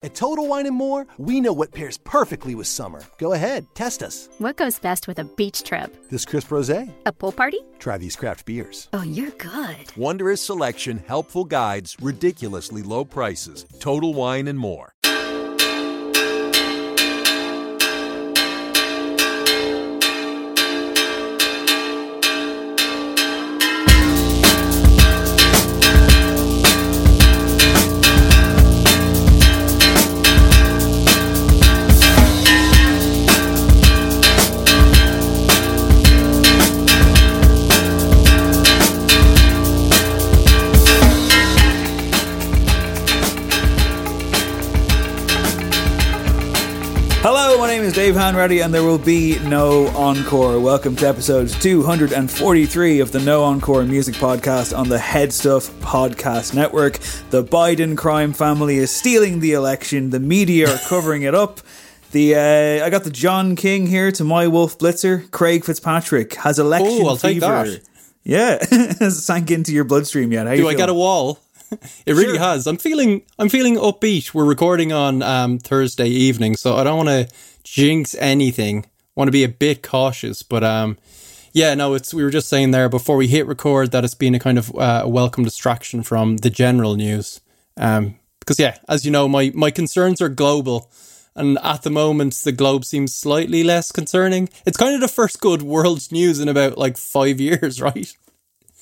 At Total Wine and More, we know what pairs perfectly with summer. Go ahead, test us. What goes best with a beach trip? This crisp rosé. A pool party? Try these craft beers. Oh, you're good. Wondrous selection, helpful guides, ridiculously low prices. Total Wine and More. Name is Dave Hanratty, and there will be no encore. Welcome to episode 243 of the No Encore Music Podcast on the Head Stuff Podcast Network. The Biden crime family is stealing the election. The media are covering it up. The uh, I got the John King here to my Wolf Blitzer. Craig Fitzpatrick has election take fever. that. Yeah, has sank into your bloodstream yet? How Do I get a wall? It really has. I'm feeling I'm feeling upbeat. We're recording on um, Thursday evening, so I don't want to jinx anything. Want to be a bit cautious, but um, yeah, no. It's we were just saying there before we hit record that it's been a kind of uh, a welcome distraction from the general news. Um, because yeah, as you know, my my concerns are global. And at the moment, the globe seems slightly less concerning. It's kind of the first good world news in about like five years, right?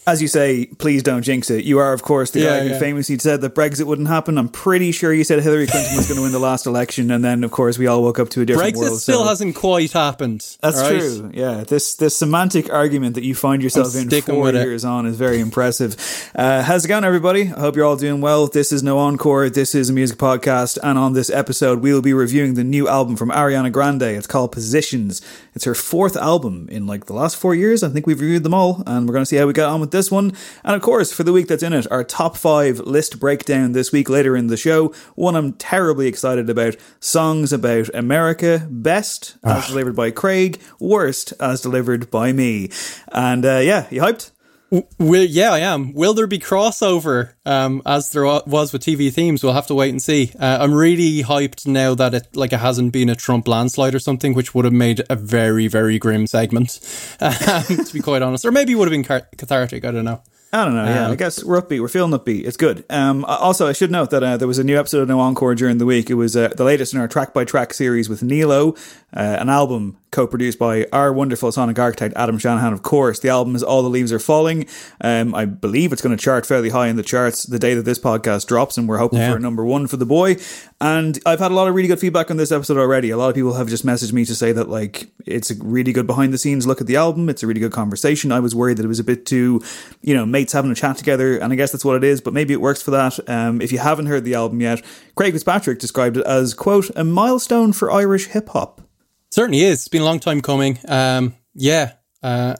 As you say, please don't jinx it. You are, of course, the Yeah, guy who yeah. famously said that Brexit wouldn't happen. I'm pretty sure you said Hillary Clinton was going to win the last election, and then, of course, we all woke up to a different Brexit world. still so- hasn't quite happened. That's right? true. Yeah, this this semantic argument that you find yourself I'm in four with it. years on is very impressive. Uh, how's it going, everybody? I hope you're all doing well. This is No Encore. This is a music podcast, and on this episode, we will be reviewing the new album from Ariana Grande. It's called Positions. It's her fourth album in like the last four years. I think we've reviewed them all, and we're going to see how we get on with this one. And of course, for the week that's in it, our top five list breakdown this week later in the show. One I'm terribly excited about: songs about America, best as delivered by Craig, worst as delivered by me. And uh, yeah, you hyped? Will, yeah, I am. Will there be crossover um, as there was with TV themes? We'll have to wait and see. Uh, I'm really hyped now that it like it hasn't been a Trump landslide or something, which would have made a very very grim segment. Um, to be quite honest, or maybe would have been cathartic. I don't know. I don't know. Yeah, Um, I guess we're upbeat. We're feeling upbeat. It's good. Um, also, I should note that uh, there was a new episode of No Encore during the week. It was uh, the latest in our track by track series with Nealo, uh, an album co produced by our wonderful sonic architect Adam Shanahan. Of course, the album is All the Leaves Are Falling. Um, I believe it's going to chart fairly high in the charts the day that this podcast drops, and we're hoping Yeah. for a number one for the boy. And I've had a lot of really good feedback on this episode already. A lot of people have just messaged me to say that like it's a really good behind the scenes look at the album. It's a really good conversation. I was worried that it was a bit too, you know, mates having a chat together, and I guess that's what it is. But maybe it works for that. Um, if you haven't heard the album yet, Craig Fitzpatrick described it as quote a milestone for Irish hip hop. Certainly is. It's been a long time coming. Um, yeah, uh,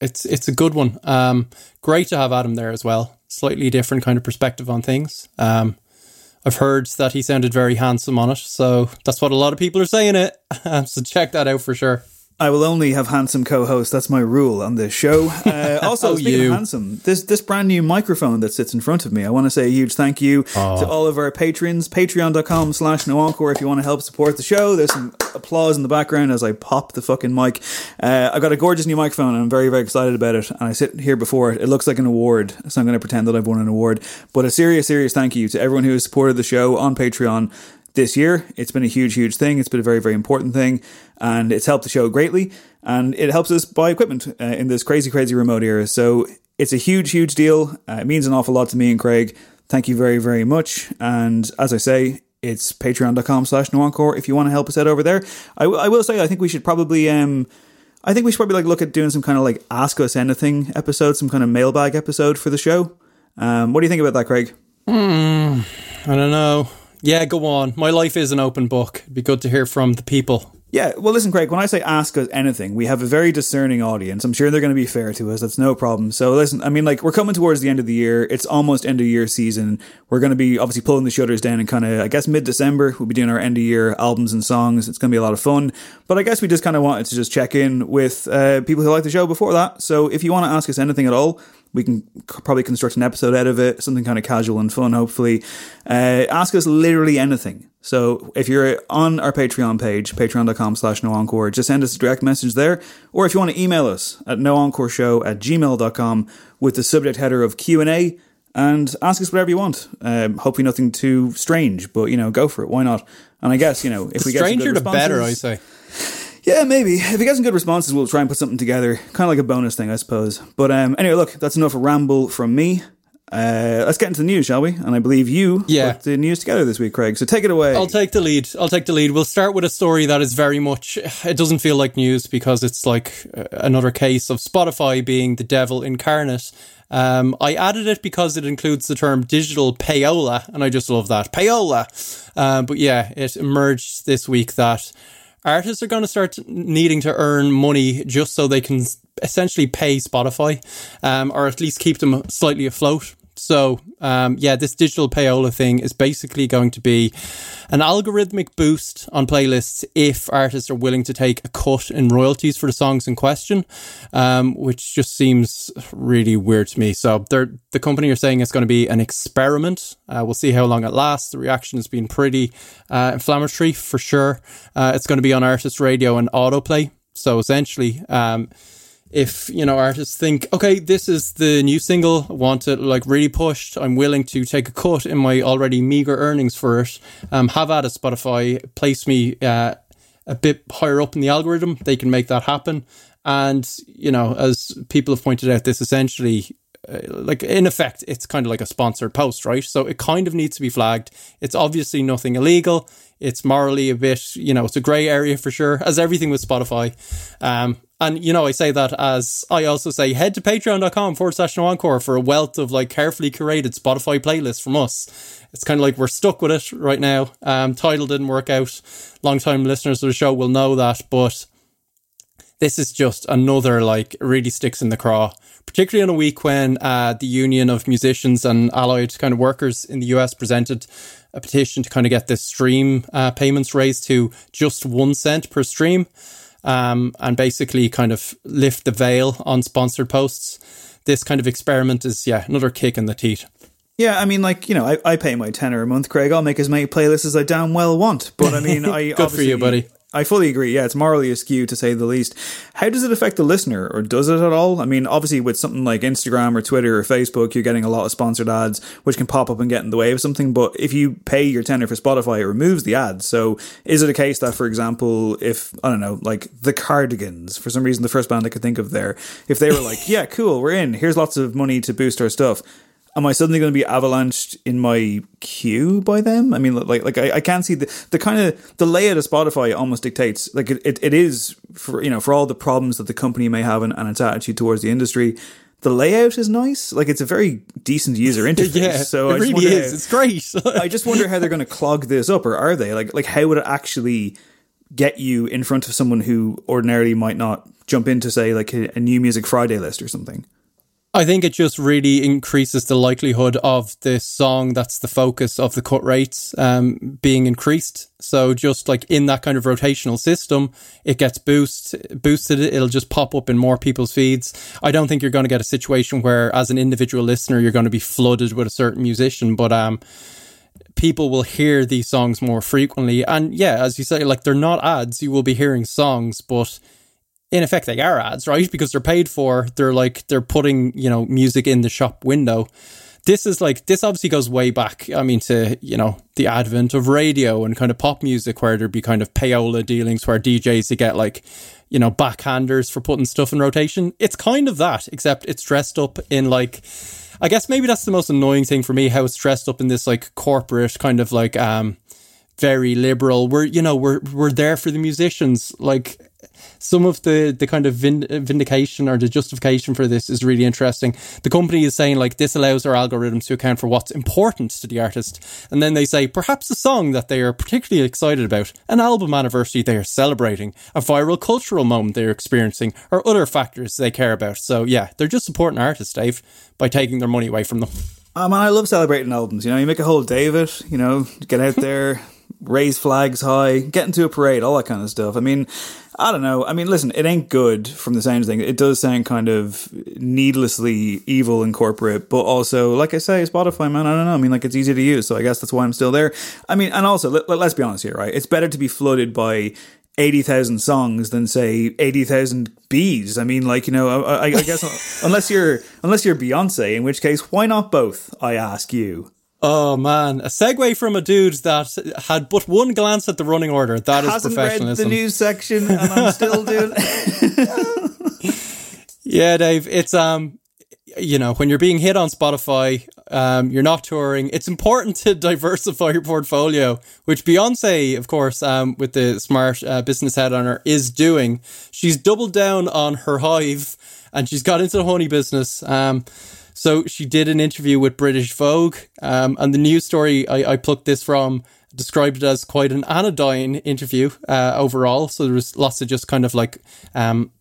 it's it's a good one. Um, great to have Adam there as well. Slightly different kind of perspective on things. Um, I've heard that he sounded very handsome on it, so that's what a lot of people are saying it. so check that out for sure. I will only have handsome co-hosts. That's my rule on this show. Uh, also, Oh, speaking you. of handsome, this this brand new microphone that sits in front of me. I want to say a huge thank you to all of our patrons. Patreon.com slash no encore if you want to help support the show. There's some applause in the background as I pop the fucking mic. Uh, I got a gorgeous new microphone and I'm very, very excited about it. And I sit here before it. It looks like an award, so I'm going to pretend that I've won an award. But a serious, serious thank you to everyone who has supported the show on Patreon this year. It's been a huge, huge thing. It's been a very, very important thing, and it's helped the show greatly. And it helps us buy equipment uh, in this crazy, crazy remote era. So it's a huge, huge deal. Uh, it means an awful lot to me and Craig. Thank you very, very much. And as I say, it's patreon.com slash no encore if you want to help us out over there. I, w- I will say, I think we should probably, um, I think we should probably like look at doing some kind of like ask us anything episode, some kind of mailbag episode for the show. Um, what do you think about that, Craig? I don't know. Yeah, go on. My life is an open book. It'd be good to hear from the people. Yeah, well, listen, Craig, when I say ask us anything, we have a very discerning audience. I'm sure they're going to be fair to us. That's no problem. So, listen, I mean, like, we're coming towards the end of the year. It's almost end of year season. We're going to be obviously pulling the shutters down and kind of, I guess, mid December. We'll be doing our end of year albums and songs. It's going to be a lot of fun. But I guess we just kind of wanted to just check in with uh, people who like the show before that. So, if you want to ask us anything at all, we can probably construct an episode out of it, something kind of casual and fun, hopefully. Uh, ask us literally anything. So if you're on our Patreon page, patreon.com slash no encore, just send us a direct message there. Or if you want to email us at noencoreshow at gmail.com with the subject header of Q&A and ask us whatever you want. Um, hopefully nothing too strange, but, you know, go for it. Why not? And I guess, you know, if The we get stranger, the better, I say. Yeah, maybe. If you get some good responses, we'll try and put something together. Kind of like a bonus thing, I suppose. But um, anyway, look, that's enough ramble from me. Uh, let's get into the news, shall we? And I believe you Yeah. put the news together this week, Craig. So take it away. I'll take the lead. I'll take the lead. We'll start with a story that is very much, it doesn't feel like news because it's like uh, another case of Spotify being the devil incarnate. Um, I added it because it includes the term digital payola, and I just love that. Payola. Um, but yeah, it emerged this week that artists are going to start needing to earn money just so they can essentially pay Spotify, um, or at least keep them slightly afloat. So, um, yeah, this digital payola thing is basically going to be an algorithmic boost on playlists if artists are willing to take a cut in royalties for the songs in question, um, which just seems really weird to me. So, the company are saying it's going to be an experiment. Uh, we'll see how long it lasts. The reaction has been pretty uh, inflammatory for sure. Uh, it's going to be on artist radio and autoplay. So, essentially, um, if you know artists think okay this is the new single I want it like really pushed i'm willing to take a cut in my already meager earnings for it um, have at it spotify place me uh, a bit higher up in the algorithm they can make that happen. And you know as people have pointed out this essentially uh, like in effect it's kind of like a sponsored post right? So it kind of needs to be flagged. It's obviously nothing illegal. It's morally a bit you know it's a gray area for sure as everything with spotify. Um and you know i say that as i also say head to patreon.com forward slash no encore for a wealth of like carefully curated spotify playlists from us. It's kind of like we're stuck with it right now. Um title didn't work out. Long time listeners of the show will know that but this is just another like really sticks in the craw, particularly on a week when uh, the Union of Musicians and Allied kind of workers in the US presented a petition to kind of get the stream uh, payments raised to just one cent per stream, um, and basically kind of lift the veil on sponsored posts. This kind of experiment is yeah another kick in the teeth. Yeah, I mean, like you know, I, I pay my tenner a month, Craig. I'll make as many playlists as I damn well want. But I mean, I Good for you, buddy. I fully agree. Yeah, it's morally askew to say the least. How does it affect the listener, or does it at all? I mean, obviously, with something like Instagram or Twitter or Facebook, you're getting a lot of sponsored ads, which can pop up and get in the way of something. But if you pay your tenner for Spotify, it removes the ads. So, is it a case that, for example, if I don't know, like the Cardigans, for some reason, the first band I could think of there, if they were like, "Yeah, cool, we're in. Here's lots of money to boost our stuff." Am I suddenly going to be avalanched in my queue by them? I mean, like, like I, I can't see the the kind of the layout of Spotify almost dictates like it, it, it is for you know for all the problems that the company may have and, and its attitude towards the industry. The layout is nice, like it's a very decent user interface. Yeah, so it I just really is. how- It's great. I just wonder how they're going to clog this up, or are they? Like, like how would it actually get you in front of someone who ordinarily might not jump into, say, like a, a new music Friday list or something? I think it just really increases the likelihood of the song that's the focus of the cut rates um, being increased. So just like in that kind of rotational system, it gets boost boosted. It'll just pop up in more people's feeds. I don't think you're going to get a situation where, as an individual listener, you're going to be flooded with a certain musician, but um, people will hear these songs more frequently. And yeah, as you say, like they're not ads. You will be hearing songs, but in effect they are ads, right? Because they're paid for. They're like they're putting, you know, music in the shop window. This is like this obviously goes way back. I mean, to you know the advent of radio and kind of pop music, where there'd be kind of payola dealings, where DJs to get like you know backhanders for putting stuff in rotation. It's kind of that, except it's dressed up in like. I guess maybe that's the most annoying thing for me. How it's dressed up in this like corporate kind of like um very liberal. We're you know we're we're there for the musicians. Like some of the the kind of vindication or the justification for this is really interesting. The company is saying like this allows our algorithms to account for what's important to the artist, and then they say perhaps a song that they are particularly excited about, an album anniversary they are celebrating, a viral cultural moment they're experiencing, or other factors they care about. So yeah, they're just supporting artists, Dave, by taking their money away from them. Um, I love celebrating albums. You know, you make a whole day of it. You know, get out there, raise flags high, get into a parade, all that kind of stuff. I mean, I don't know. I mean, listen, it ain't good from the sound of things. It does sound kind of needlessly evil and corporate, but also, like I say, Spotify, man, I don't know. I mean, like it's easy to use, so I guess that's why I'm still there. I mean, and also, let, us be honest here, right? It's better to be flooded by 80,000 songs than say 80,000 bees. I mean, like, you know, I, I guess unless you're, unless you're Beyonce, in which case, why not both? I ask you. Oh man, a segue from a dude that had but one glance at the running order. That is professionalism. Read the news section, and I'm still doing. yeah, Dave. It's um, you know, when you're being hit on Spotify, um, you're not touring. It's important to diversify your portfolio, which Beyonce, of course, um, with the smart uh, business head on her, is doing. She's doubled down on her hive, and she's got into the honey business. Um so she did an interview with British Vogue, um, and the news story I, I plucked this from described it as quite an anodyne interview uh, overall. So there was lots of just kind of like um,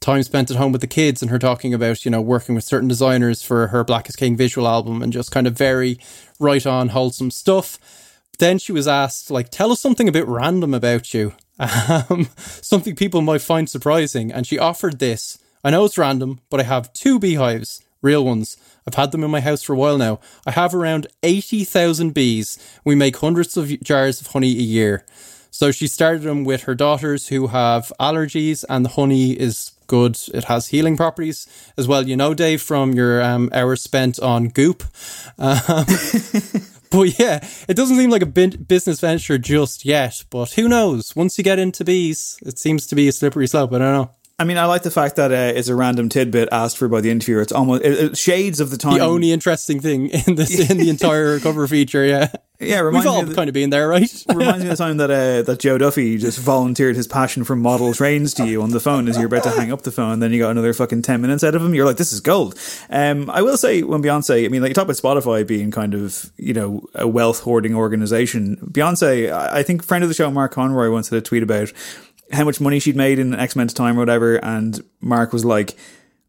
time spent at home with the kids and her talking about, you know, working with certain designers for her Black is King visual album and just kind of very right on wholesome stuff. Then she was asked, like, tell us something a bit random about you, um, something people might find surprising. And she offered this. I know it's random, but I have two beehives real ones. I've had them in my house for a while now. I have around 80,000 bees. We make hundreds of jars of honey a year. So she started them with her daughters who have allergies, and the honey is good. It has healing properties as well. You know, Dave, from your um, hours spent on Goop. Um, but yeah, it doesn't seem like a business venture just yet. But who knows? Once you get into bees, it seems to be a slippery slope. I don't know. I mean, I like the fact that uh, it's a random tidbit asked for by the interviewer. It's almost it, it, shades of the time. The only interesting thing in this in the entire cover feature, yeah. Yeah, reminds we've all me of the, kind of been there, right? reminds me of the time that uh, that Joe Duffy just volunteered his passion for model trains to you on the phone as you're about to hang up the phone. And then you got another fucking ten minutes out of him. You're like, this is gold. Um, I will say when Beyonce, I mean, like you talk about Spotify being kind of you know a wealth hoarding organization. Beyonce, I think friend of the show Mark Conroy once had a tweet about how much money she'd made in X Men's time or whatever, and Mark was like,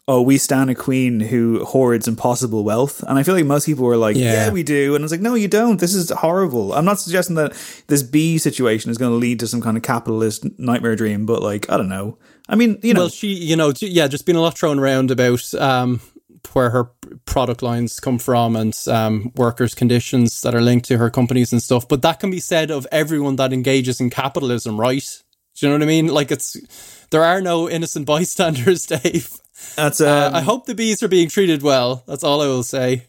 "Oh, we stand a queen who hoards impossible wealth," and I feel like most people were like, "Yeah, yeah we do," and I was like, "No, you don't. This is horrible." I'm not suggesting that this B situation is going to lead to some kind of capitalist nightmare dream, but like, I don't know. I mean, you know, well, she, you know, yeah, just been a lot thrown around about. um where her product lines come from and um, workers' conditions that are linked to her companies and stuff. But that can be said of everyone that engages in capitalism, right? Do you know what I mean? Like it's there are no innocent bystanders, Dave. That's um, uh, I hope the bees are being treated well. That's all I will say.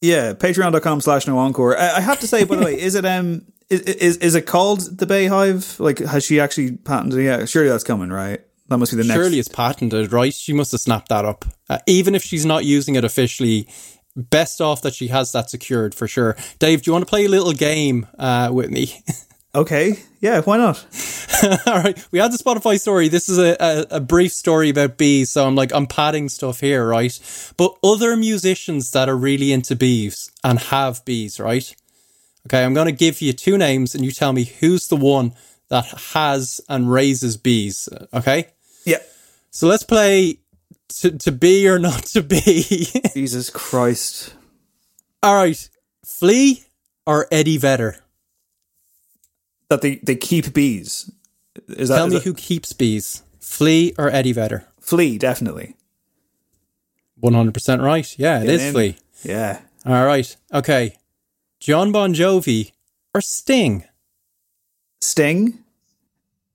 Yeah, patreon.com slash no encore. I, I have to say, by the way, is it um is, is is it called the Beyhive? Like has she actually patented it? Yeah, surely that's coming, right? That must be the next Surely it's patented, right? She must have snapped that up. Uh, even if she's not using it officially, best off that she has that secured for sure. Dave, do you want to play a little game uh, with me? Okay, yeah, why not? All right, we had the Spotify story. This is a, a, a, brief story about bees, so I'm like, I'm padding stuff here, right? But other musicians that are really into bees and have bees, right? Okay, I'm going to give you two names and you tell me who's the one that has and raises bees, okay? Yeah. So let's play to, to be or not to be. Jesus Christ. All right. Flea or Eddie Vedder? That they, they keep bees. Is that, Tell me that- who keeps bees. Flea or Eddie Vedder? Flea, definitely. 100% right. Yeah, it Get is in. Flea. Yeah. All right. Okay. John Bon Jovi or Sting? Sting?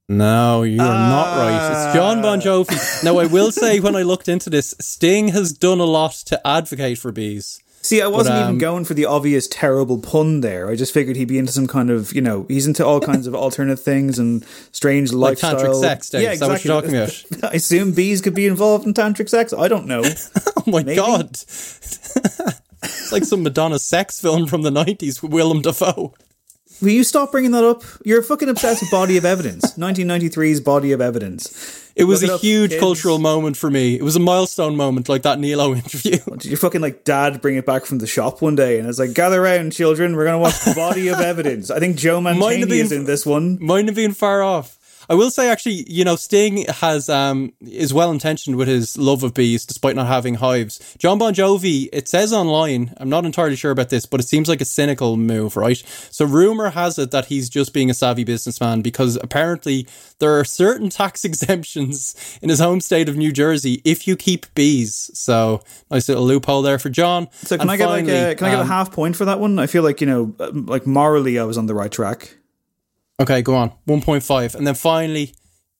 No, you are not right. It's ah. John Bon Jovi. Now, I will say when I looked into this, Sting has done a lot to advocate for bees. See, I wasn't But, even um, going for the obvious terrible pun there. I just figured he'd be into some kind of, you know, he's into all kinds of alternate things and strange Like lifestyle. tantric sex, Dave. Is that what you're talking about? I assume bees could be involved in tantric sex. I don't know. Oh my Maybe. god. it's like some Madonna sex film from the 90s with Willem Dafoe. Will you stop bringing that up? You're fucking obsessed with Body of Evidence. 1993's Body of Evidence. It was Look it a up, huge kids. cultural moment for me. It was a milestone moment, like that Nealo interview. Did your fucking like dad bring it back from the shop one day and it's like, gather round, children, we're gonna watch Body of Evidence. I think Joe have Mantegna is been- in this one. Mine have been far off. I will say, actually, you know, Sting has um is well intentioned with his love of bees, despite not having hives. John Bon Jovi, it says online, I'm not entirely sure about this, but it seems like a cynical move, right? So, rumor has it that he's just being a savvy businessman because apparently there are certain tax exemptions in his home state of New Jersey if you keep bees. So, nice little loophole there for John. So can And I get like a can I get a um, half point for that one? I feel like you know, um, like morally, I was on the right track. Okay, go on. 1.5. And then finally,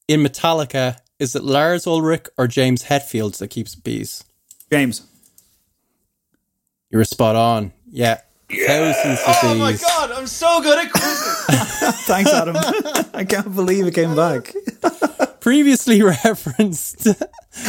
in Metallica, is it Lars Ulrich or James Hetfield that keeps bees? James, You were spot on. Yeah. Thousands of Oh bees. god, I'm so good at quizzing. thanks, Adam. I can't believe it came back. Previously referenced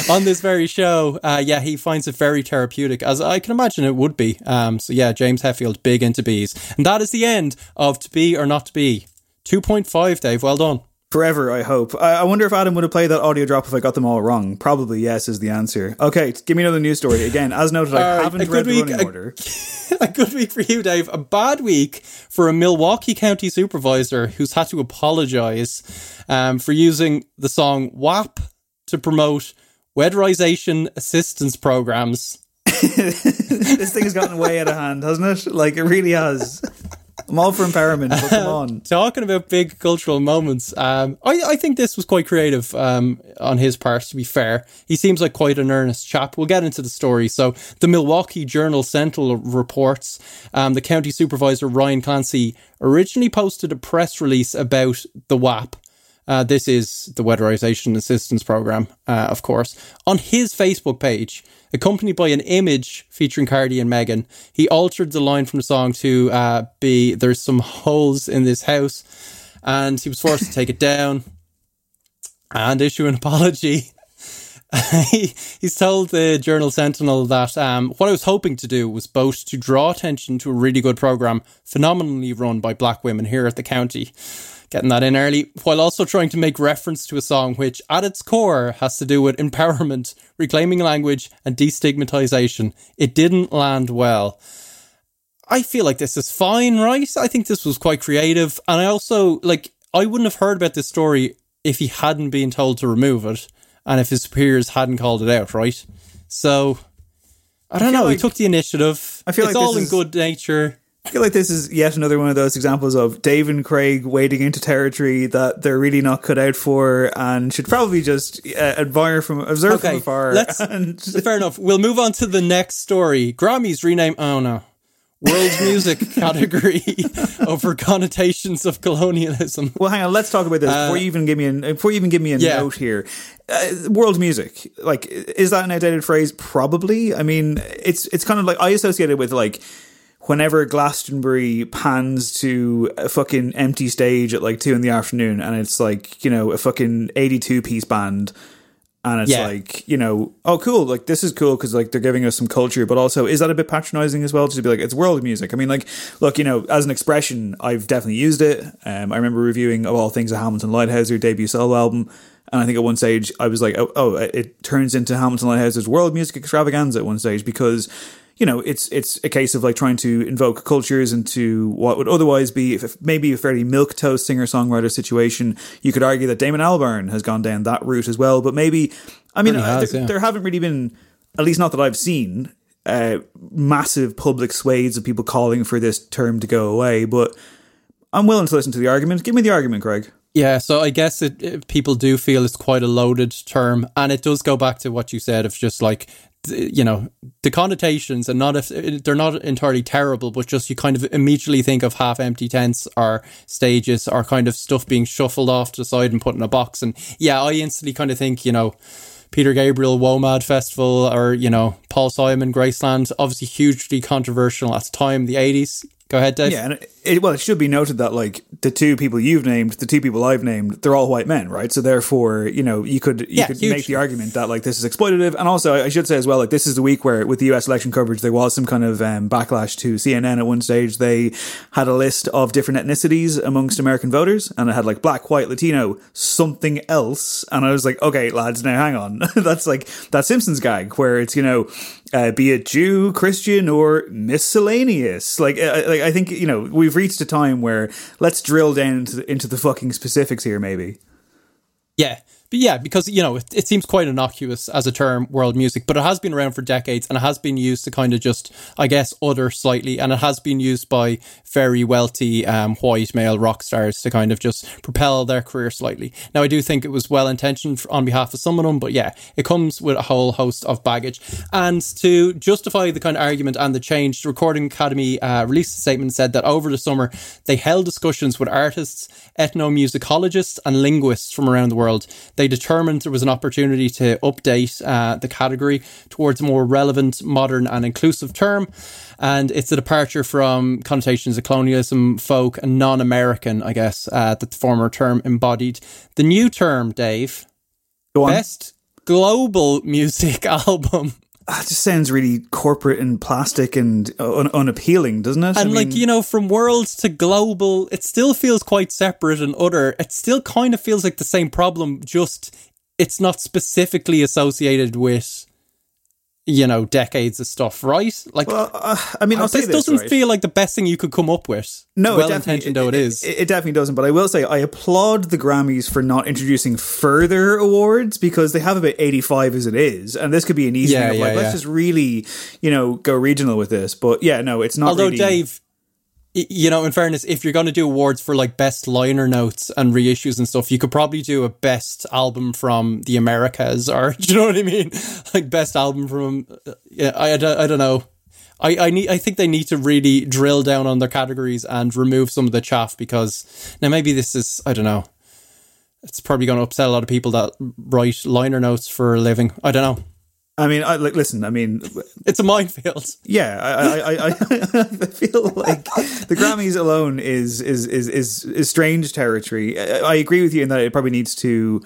on this very show, uh, yeah, he finds it very therapeutic, as I can imagine it would be. Um, so yeah, James Hetfield, big into bees. And that is the end of To Be or Not to Be. 2.5, Dave. Well done. Forever, I hope. I, I wonder if Adam would have played that audio drop if I got them all wrong. Probably yes is the answer. Okay, give me another news story. Again, as noted, I right, haven't a read good the running a- order. a good week for you, Dave. A bad week for a Milwaukee County supervisor who's had to apologize um, for using the song WAP to promote weatherization assistance programs. this thing has gotten way out of hand, hasn't it? Like it really has. I'm all for empowerment, but come on. Talking about big cultural moments, um, I, I think this was quite creative um, on his part, to be fair. He seems like quite an earnest chap. We'll get into the story. So, the Milwaukee Journal Sentinel reports um, the county supervisor, Ryan Clancy, originally posted a press release about the WAP. Uh, this is the Weatherization Assistance Program, uh, of course, on his Facebook page, accompanied by an image featuring Cardi and Megan. He altered the line from the song to uh, be "There's some holes in this house," and he was forced to take it down and issue an apology. he, he's told the Journal Sentinel that um, what I was hoping to do was both to draw attention to a really good program, phenomenally run by black women here at the county, getting that in early, while also trying to make reference to a song which, at its core, has to do with empowerment, reclaiming language, and destigmatization. It didn't land well. I feel like this is fine, right? I think this was quite creative. And I also, like, I wouldn't have heard about this story if he hadn't been told to remove it and if his superiors hadn't called it out, right? So, I don't feel know. he took the initiative. I feel it's like all in is- good nature. I feel like this is yet another one of those examples of Dave and Craig wading into territory that they're really not cut out for and should probably just uh, admire from observe from afar. let's. and Fair enough. We'll move on to the next story. Grammys rename. Oh no. World music category over connotations of colonialism. Well, hang on. Let's talk about this before you even give me an before you even give me a Uh, yeah. note here. Uh, world music, like, is that an outdated phrase? Probably. I mean, it's it's kind of like I associate it with like whenever Glastonbury pans to a fucking empty stage at like two in the afternoon, and it's like you know a fucking eighty-two piece band. And it's Yeah. like, you know, oh, cool. Like, this is cool because, like, they're giving us some culture, but also, is that a bit patronizing as well? Just to be like, it's world music. I mean, like, look, you know, as an expression, I've definitely used it. Um, I remember reviewing, of all things, a Hamilton Leithauser debut solo album. And I think at one stage, I was like, oh, oh it turns into Hamilton Leithauser's world music extravaganza at one stage because, you know, it's it's a case of like trying to invoke cultures into what would otherwise be if, maybe a fairly milk toast singer songwriter situation. You could argue that Damon Albarn has gone down that route as well, but maybe I mean has, there, yeah. there haven't really been, at least not that I've seen, uh, massive public swathes of people calling for this term to go away. But I'm willing to listen to the argument. Give me the argument, Craig. Yeah, so I guess it, it, people do feel it's quite a loaded term, and it does go back to what you said of just like you know the connotations, and not if they're not entirely terrible, but just you kind of immediately think of half empty tents or stages or kind of stuff being shuffled off to the side and put in a box, and yeah, I instantly kind of think you know. Peter Gabriel WOMAD Festival or, you know, Paul Simon Graceland, obviously hugely controversial at the time, the 80s. Go ahead, Dave. Yeah, it, well, it should be noted that like the two people you've named, the two people I've named, they're all white men, right? So therefore, you know, you could you Yeah, could huge. make the argument that like this is exploitative, and also I should say as well, like this is the week where with the U.S. election coverage, there was some kind of um, backlash to CNN at one stage. They had a list of different ethnicities amongst American voters, and it had like black, white, Latino, something else, and I was like, okay, lads, now hang on, that's like that Simpsons gag where it's you know. Uh, be it Jew, Christian, or miscellaneous. Like, uh, like I think you know we've reached a time where let's drill down into the, into the fucking specifics here, maybe. Yeah. But yeah, because you know it, it seems quite innocuous as a term, world music, but it has been around for decades and it has been used to kind of just, I guess, utter slightly, and it has been used by very wealthy um, white male rock stars to kind of just propel their career slightly. Now, I do think it was well intentioned on behalf of some of them, but yeah, it comes with a whole host of baggage. And to justify the kind of argument and the change, the Recording Academy uh, released a statement and said that over the summer they held discussions with artists, ethnomusicologists, and linguists from around the world. They determined there was an opportunity to update uh, the category towards a more relevant, modern, and inclusive term. And it's a departure from connotations of colonialism, folk, and non American, I guess, uh, that the former term embodied. The new term, Dave, Go on. best global music album. Ah, it just sounds really corporate and plastic and un- unappealing, doesn't it? I And like, mean- you know, from world to global, it still feels quite separate and other. It still kind of feels like the same problem, just it's not specifically associated with, you know, decades of stuff, right? Like, Well, uh, I mean, I'll this this, doesn't right? feel like the best thing you could come up with. No, it well definitely- intentioned though it is. It, it definitely doesn't. But I will say, I applaud the Grammys for not introducing further awards because they have about eighty-five as it is, and this could be an easy Yeah, yeah, like, let's just really, you know, go regional with this. But yeah, no, it's not. Although really, Dave, you know, in fairness, if you're going to do awards for like best liner notes and reissues and stuff, you could probably do a best album from the Americas, or do you know what I mean? Like best album from, uh, yeah, I, I, don't- I don't know. I, I need I think they need to really drill down on their categories and remove some of the chaff because now maybe this is I don't know. It's probably going to upset a lot of people that write liner notes for a living. I don't know. I mean, I, like, listen. I mean, It's a minefield. yeah, I, I, I, I feel like the Grammys alone is is is is, is strange territory. I, I agree with you in that it probably needs to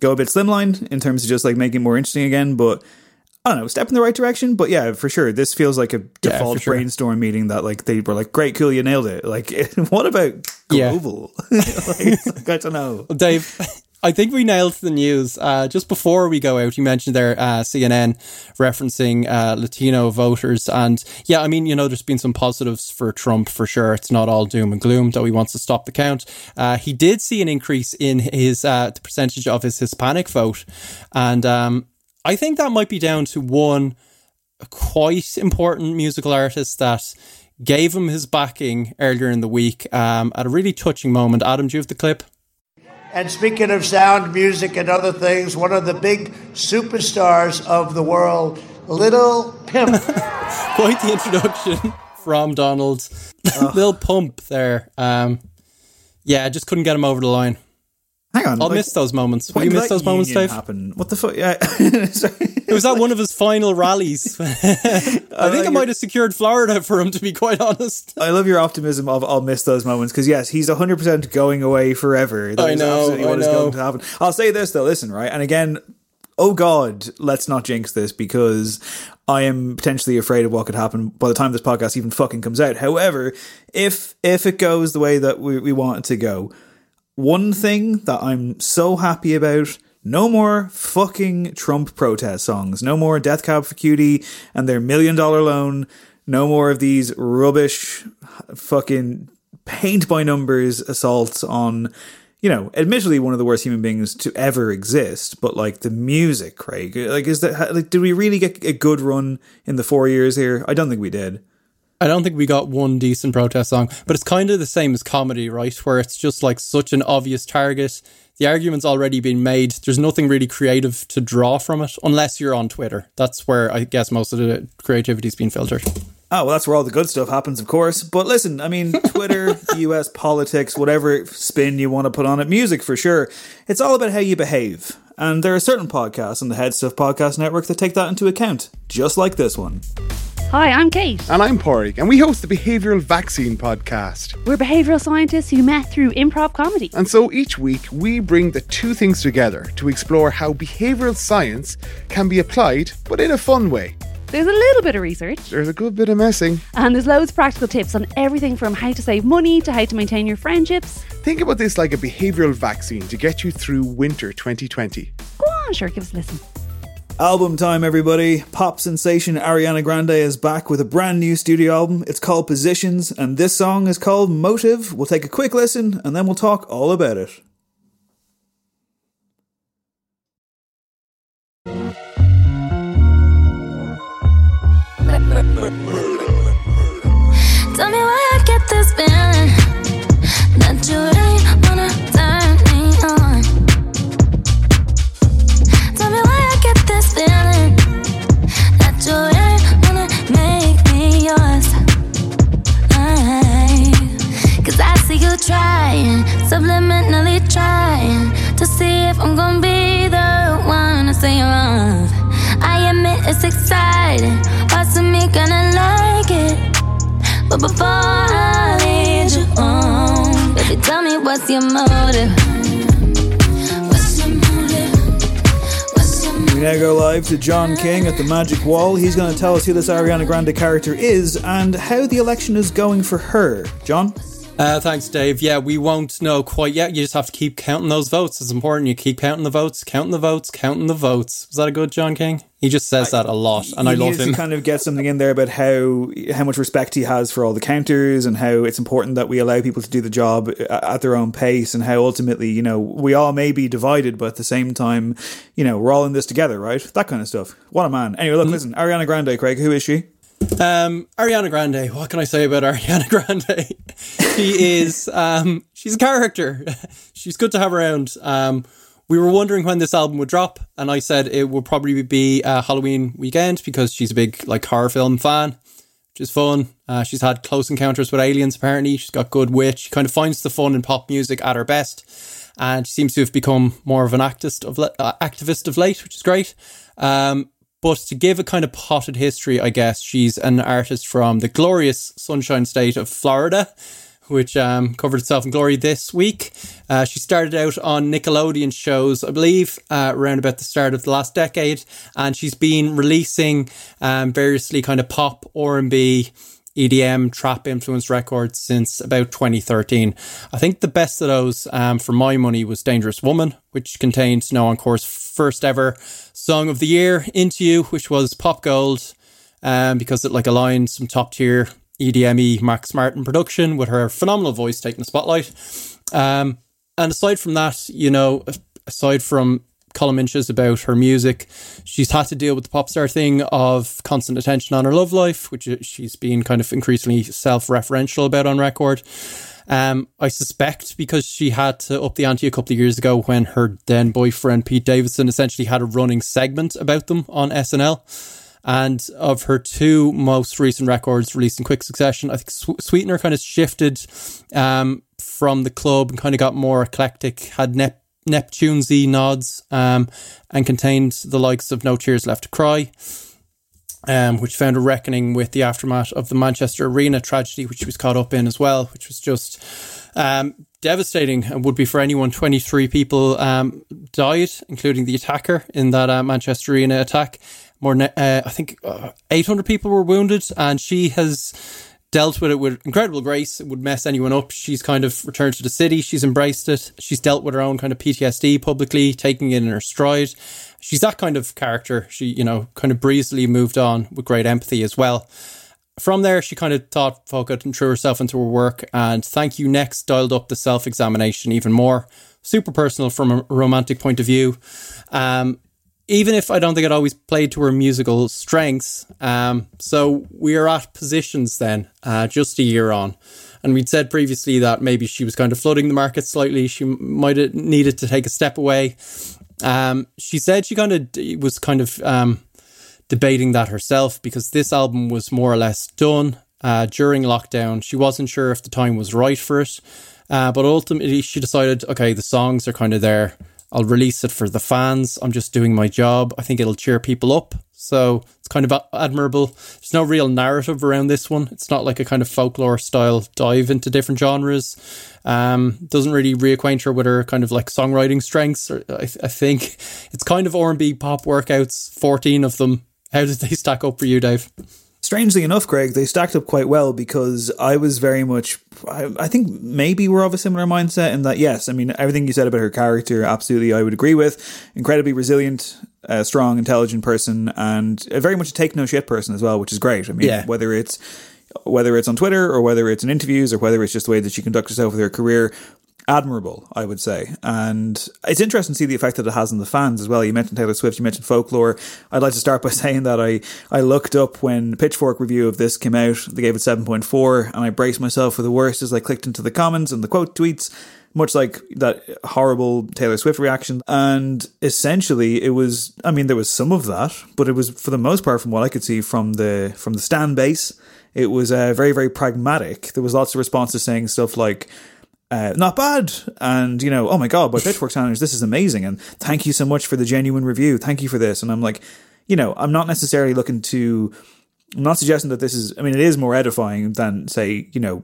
go a bit slimline in terms of just like making it more interesting again, but. I don't know, step in the right direction, but yeah, for sure. This feels like a default sure. brainstorm meeting that like they were like, "Great, cool, you nailed it." Like, what about Yeah. global? like, like, I don't know. Dave, I think we nailed the news. Uh, just before we go out, you mentioned there uh, CNN referencing uh, Latino voters. And yeah, I mean, you know, there's been some positives for Trump for sure. It's not all doom and gloom, though he wants to stop the count. Uh, he did see an increase in his uh, the percentage of his Hispanic vote. And um, I think that might be down to one quite important musical artist that gave him his backing earlier in the week um, at a really touching moment. Adam, do you have the clip? And speaking of sound, music, and other things, one of the big superstars of the world, Little Pimp. quite the introduction from Donald. Little pump there. Um, yeah, I just couldn't get him over the line. Hang on, I'll like, miss those moments. Will you miss those moments, Dave? Happen? What the fuck? Yeah. It was at one of his final rallies. I think I might have secured Florida for him, to be quite honest. I love your optimism of I'll miss those moments because yes, he's 100% going away forever. That I is know, absolutely I what is know. going to happen. I'll say this though, listen, right? And again, oh god, let's not jinx this because I am potentially afraid of what could happen by the time this podcast even fucking comes out. However, if if it goes the way that we, we want it to go, one thing that I'm so happy about no more fucking Trump protest songs. No more Death Cab for Cutie and their million dollar loan. No more of these rubbish fucking paint by numbers assaults on, you know, admittedly one of the worst human beings to ever exist, but like the music, Craig. Like, is that, like, did we really get a good run in the four years here? I don't think we did. I don't think we got one decent protest song, but it's kind of the same as comedy, right? Where it's just like such an obvious target. The argument's already been made. There's nothing really creative to draw from it, unless you're on Twitter. That's where I guess most of the creativity's been filtered. Oh, well, that's where all the good stuff happens, of course. But listen, I mean, Twitter, US politics, whatever spin you want to put on it, music for sure. It's all about how you behave. And there are certain podcasts on the Head Stuff Podcast Network that take that into account, just like this one. Hi, I'm Kate. And I'm Porrick, and we host the Behavioural Vaccine Podcast. We're behavioural scientists who met through improv comedy. And so each week, we bring the two things together to explore how behavioural science can be applied, but in a fun way. There's a little bit of research. There's a good bit of messing. And there's loads of practical tips on everything from how to save money to how to maintain your friendships. Think about this like a behavioural vaccine to get you through winter 2020. Go on, sure, give us a listen. Album time, everybody. Pop sensation Ariana Grande is back with a brand new studio album. It's called Positions, and this song is called Motive. We'll take a quick listen, and then we'll talk all about it. Trying, subliminally trying to see if I'm gonna be the one to say. I admit it's exciting, me gonna like it. But before I lead you on, baby, tell me what's your motive? What's your motive? We now go live to John King at the Magic Wall. He's going to tell us who this Ariana Grande character is and how the election is going for her. John? Uh, thanks, Dave. Yeah, we won't know quite yet. You just have to keep counting those votes. It's important. You keep counting the votes, counting the votes, counting the votes. Was that a good John King? He just says that a lot, and I love him. to kind of get something in there about how how much respect he has for all the counters and how it's important that we allow people to do the job at their own pace and how ultimately you know we all may be divided but at the same time you know we're all in this together right that kind of stuff what a man anyway look listen Ariana Grande Craig who is she Um, Ariana Grande. What can I say about Ariana Grande? she is, um, she's a character. she's good to have around. Um, we were wondering when this album would drop, and I said it would probably be uh, Halloween weekend because she's a big like horror film fan, which is fun. Uh, she's had close encounters with aliens. Apparently, she's got good wit. She kind of finds the fun in pop music at her best, and she seems to have become more of an activist of le- uh, activist of late, which is great. Um, but to give a kind of potted history, I guess she's an artist from the glorious Sunshine State of Florida, which um, covered itself in glory this week. Uh, she started out on Nickelodeon shows, I believe, uh, around about the start of the last decade, and she's been releasing um, variously kind of pop, R and B. EDM trap influenced records since about 2013. I think the best of those, um, for my money, was Dangerous Woman, which contained Snow Encore's first ever song of the year, Into You, which was pop gold, um, because it like aligned some top tier EDME Max Martin production with her phenomenal voice taking the spotlight. Um, and aside from that, you know, aside from column inches about her music. She's had to deal with the pop star thing of constant attention on her love life, which she's been kind of increasingly self referential about on record. Um, I suspect because she had to up the ante a couple of years ago when her then boyfriend Pete Davidson essentially had a running segment about them on SNL. And of her two most recent records released in quick succession, I think Sweetener kind of shifted um, from the club and kind of got more eclectic, had Nep- Neptunesy nods, um, and contained the likes of No Tears Left to Cry, um, which found a reckoning with the aftermath of the Manchester Arena tragedy, which she was caught up in as well, which was just um, devastating and would be for anyone. 23 people um, died, including the attacker in that uh, Manchester Arena attack. More, uh, I think, uh, 800 people were wounded, and she has dealt with it with incredible grace. It would mess anyone up. She's kind of returned to the city. She's embraced it. She's dealt with her own kind of PTSD publicly, taking it in her stride. She's that kind of character. She, you know, kind of breezily moved on with great empathy as well. From there, she kind of thought, fuck it, and threw herself into her work. And Thank You Next dialed up the self examination even more. Super personal from a romantic point of view. Um, even if I don't think it always played to her musical strengths. Um, so we are at positions then, uh, just a year on. And we'd said previously that maybe she was kind of flooding the market slightly. She might have needed to take a step away. Um, she said she kind of was kind of um, debating that herself because this album was more or less done uh, during lockdown. She wasn't sure if the time was right for it. Uh, but ultimately, she decided, okay, the songs are kind of there. I'll release it for the fans. I'm just doing my job. I think it'll cheer people up. So it's kind of admirable. There's no real narrative around this one. It's not like a kind of folklore style dive into different genres. Um, doesn't really reacquaint her with her kind of like songwriting strengths. I, I think it's kind of R&B pop workouts, 14 of them. How did they stack up for you, Dave? Strangely enough, Greg, they stacked up quite well because I was very much. I, I, think maybe we're of a similar mindset in that, yes, I mean, everything you said about her character, absolutely, I would agree with. Incredibly resilient, uh, strong, intelligent person, and very much a take no shit person as well, which is great. I mean, yeah. whether it's whether it's on Twitter or whether it's in interviews or whether it's just the way that she conducts herself with her career, admirable, I would say. And it's interesting to see the effect that it has on the fans as well. You mentioned Taylor Swift, you mentioned folklore. I'd like to start by saying that I, I looked up when Pitchfork review of this came out, they gave it 7.4, and I braced myself for the worst as I clicked into the comments and the quote tweets. Much like that horrible Taylor Swift reaction. And essentially it was I mean, there was some of that, but it was for the most part from what I could see from the from the stand base, it was uh, very, very pragmatic. There was lots of responses saying stuff like uh, not bad. And, you know, oh my God, by Pitchfork standards, this is amazing. And thank you so much for the genuine review. Thank you for this. And I'm like, you know, I'm not necessarily looking to, I'm not suggesting that this is, I mean, it is more edifying than, say, you know,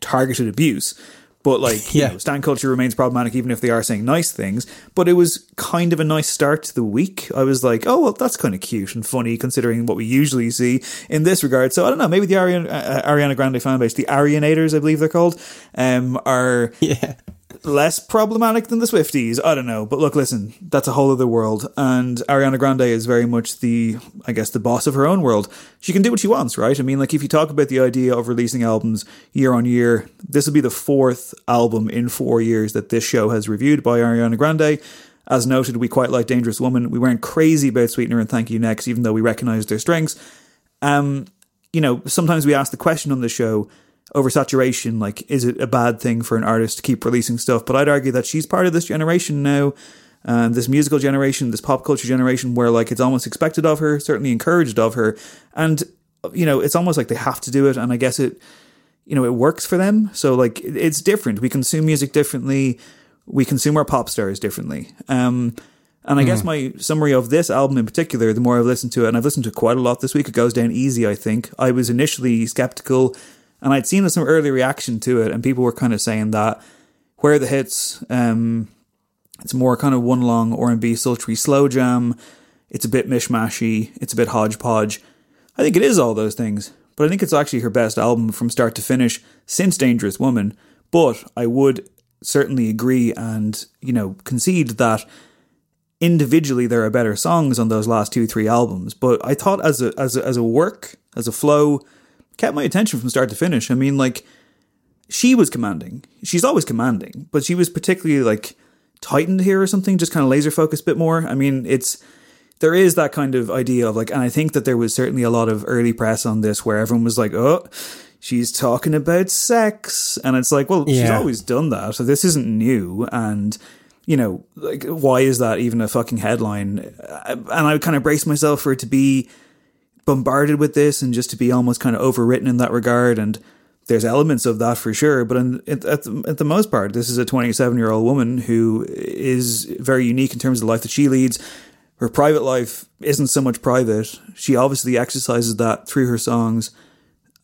targeted abuse. But like, yeah, know, stand culture remains problematic even if they are saying nice things. But it was kind of a nice start to the week. I was like, oh well, that's kind of cute and funny considering what we usually see in this regard. So I don't know, maybe the Ariana, uh, Ariana Grande fan base, the Arianators, I believe they're called, um, are yeah less problematic than the Swifties. I don't know, but look, listen, that's a whole other world, and Ariana Grande is very much the, I guess, the boss of her own world. She can do what she wants, right? I mean, like if you talk about the idea of releasing albums year on year, this will be the fourth album in four years that this show has reviewed by Ariana Grande. As noted, we quite like Dangerous Woman. We weren't crazy about Sweetener and Thank You Next, even though we recognised their strengths. Um, you know, sometimes we ask the question on the show oversaturation, like, is it a bad thing for an artist to keep releasing stuff? But I'd argue that she's part of this generation now, uh, this musical generation, this pop culture generation, where like it's almost expected of her, certainly encouraged of her, and you know, it's almost like they have to do it. And I guess it, you know, it works for them. So like, it's different. We consume music differently. We consume our pop stars differently. Um, and I mm. guess hmm. my summary of this album in particular, the more I've listened to it, and I've listened to quite a lot this week, it goes down easy, I think. I was initially skeptical and I'd seen some early reaction to it, and people were kind of saying that where the hits, um, it's more kind of one long R and B sultry slow jam. It's a bit mishmashy. It's a bit hodgepodge. I think it is all those things, but I think it's actually her best album from start to finish since Dangerous Woman. But I would certainly agree and you know concede that individually there are better songs on those last two three albums. But I thought as a as a, as a work as a flow kept my attention from start to finish. I mean, like, she was commanding. She's always commanding, but she was particularly like tightened here or something, just kind of laser focused a bit more. I mean, it's there is that kind of idea of like, and I think that there was certainly a lot of early press on this where everyone was like, oh, she's talking about sex. And it's like, well, yeah. she's always done that. So this isn't new. And, you know, like, why is that even a fucking headline? Uh, and I kind of braced myself for it to be bombarded with this and just to be almost kind of overwritten in that regard. And there's elements of that for sure. But in, at, the, at the most part, this is a 27 year old woman who is very unique in terms of the life that she leads. Her private life isn't so much private. She obviously exercises that through her songs.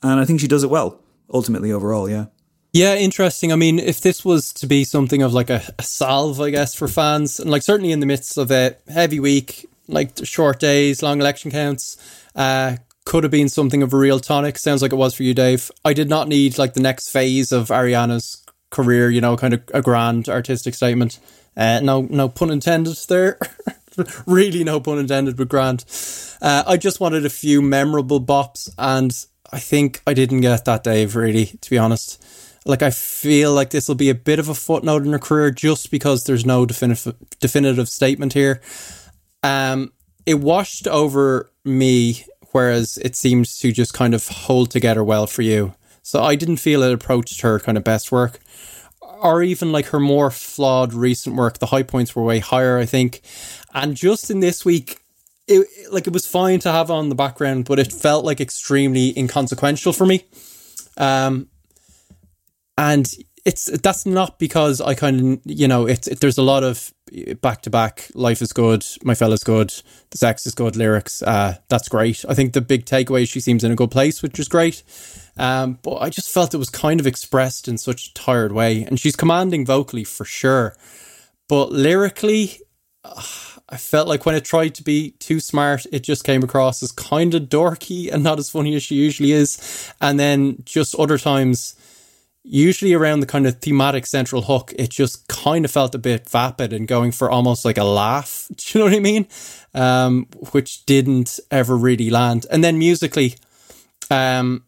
And I think she does it well, ultimately, overall, yeah. Yeah, interesting. I mean, if this was to be something of like a, a salve, I guess, for fans, and like certainly in the midst of a heavy week, like short days, long election counts, uh, could have been something of a real tonic. Sounds like it was for you, Dave. I did not need like the next phase of Ariana's career, you know, kind of a grand artistic statement. Uh, no, no pun intended there. really, no pun intended with grand. Uh, I just wanted a few memorable bops, and I think I didn't get that, Dave. Really, to be honest, like I feel like this will be a bit of a footnote in her career, just because there's no definitive definitive statement here. Um, it washed over me, whereas it seems to just kind of hold together well for you. So I didn't feel it approached her kind of best work or even like her more flawed recent work, the high points were way higher, I think. And just in this week, it, like it was fine to have on the background, but it felt like extremely inconsequential for me. Um, and it's that's not because I kind of you know it's it, there's a lot of back to back life is good my fella's good the sex is good lyrics uh that's great I think the big takeaway is she seems in a good place which is great um, but I just felt it was kind of expressed in such a tired way. And she's commanding vocally for sure. But lyrically, uh, I felt like when it tried to be too smart, it just came across as kind of dorky and not as funny as she usually is. And then just other times, usually around the kind of thematic central hook, it just kind of felt a bit vapid and going for almost like a laugh. Do you know what I mean? Um, which didn't ever really land. And then musically, um,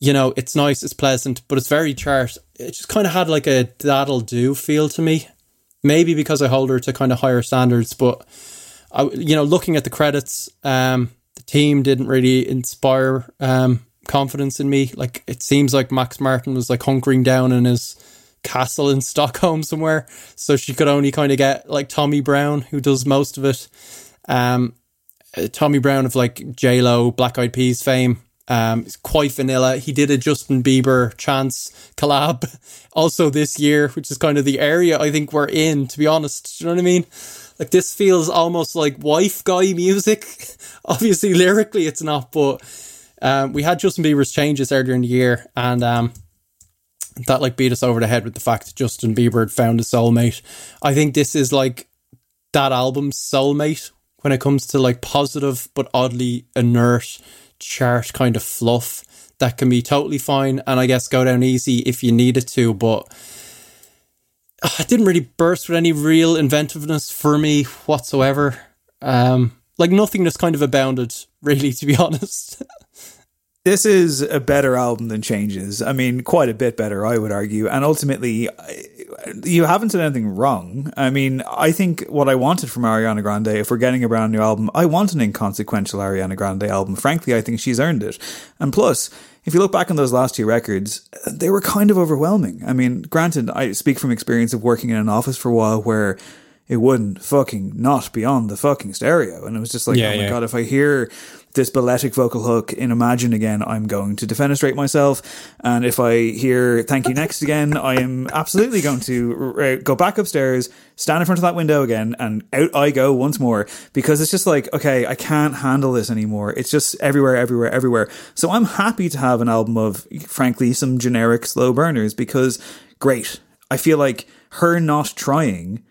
you know, it's nice, it's pleasant, but it's very chart. It just kind of had like a that'll do feel to me. Maybe because I hold her to kind of higher standards, but I, you know, looking at the credits, um, the team didn't really inspire um, confidence in me. Like it seems like Max Martin was like hunkering down in his castle in Stockholm somewhere, so she could only kind of get like Tommy Brown, who does most of it. Um, uh, Tommy Brown of like J Lo, Black Eyed Peas fame um, it's quite vanilla. He did a Justin Bieber Chance collab also this year, which is kind of the area I think we're in, to be honest. You know what I mean? Like this feels almost like wife guy music. Obviously, lyrically, it's not, but um, we had Justin Bieber's changes earlier in the year, and um, that like beat us over the head with the fact that Justin Bieber had found a soulmate. I think this is like that album's soulmate when it comes to like positive but oddly inert chart kind of fluff that can be totally fine and I guess go down easy if you needed to, but it didn't really burst with any real inventiveness for me whatsoever. Um, like nothing just kind of abounded, really, to be honest. This is a better album than Changes. I mean, quite a bit better, I would argue. And ultimately, you haven't said anything wrong. I mean, I think what I wanted from Ariana Grande, if we're getting a brand new album, I want an inconsequential Ariana Grande album. Frankly, I think she's earned it. And plus, if you look back on those last two records, they were kind of overwhelming. I mean, granted, I speak from experience of working in an office for a while where it wouldn't fucking not be on the fucking stereo. And it was just like, yeah, oh my yeah. God, if I hear this balletic vocal hook in Imagine again, I'm going to defenestrate myself. And if I hear Thank You Next again, I am absolutely going to go back upstairs, stand in front of that window again, and out I go once more because it's just like, okay, I can't handle this anymore. It's just everywhere, everywhere, everywhere. So I'm happy to have an album of, frankly, some generic slow burners because great. I feel like her not trying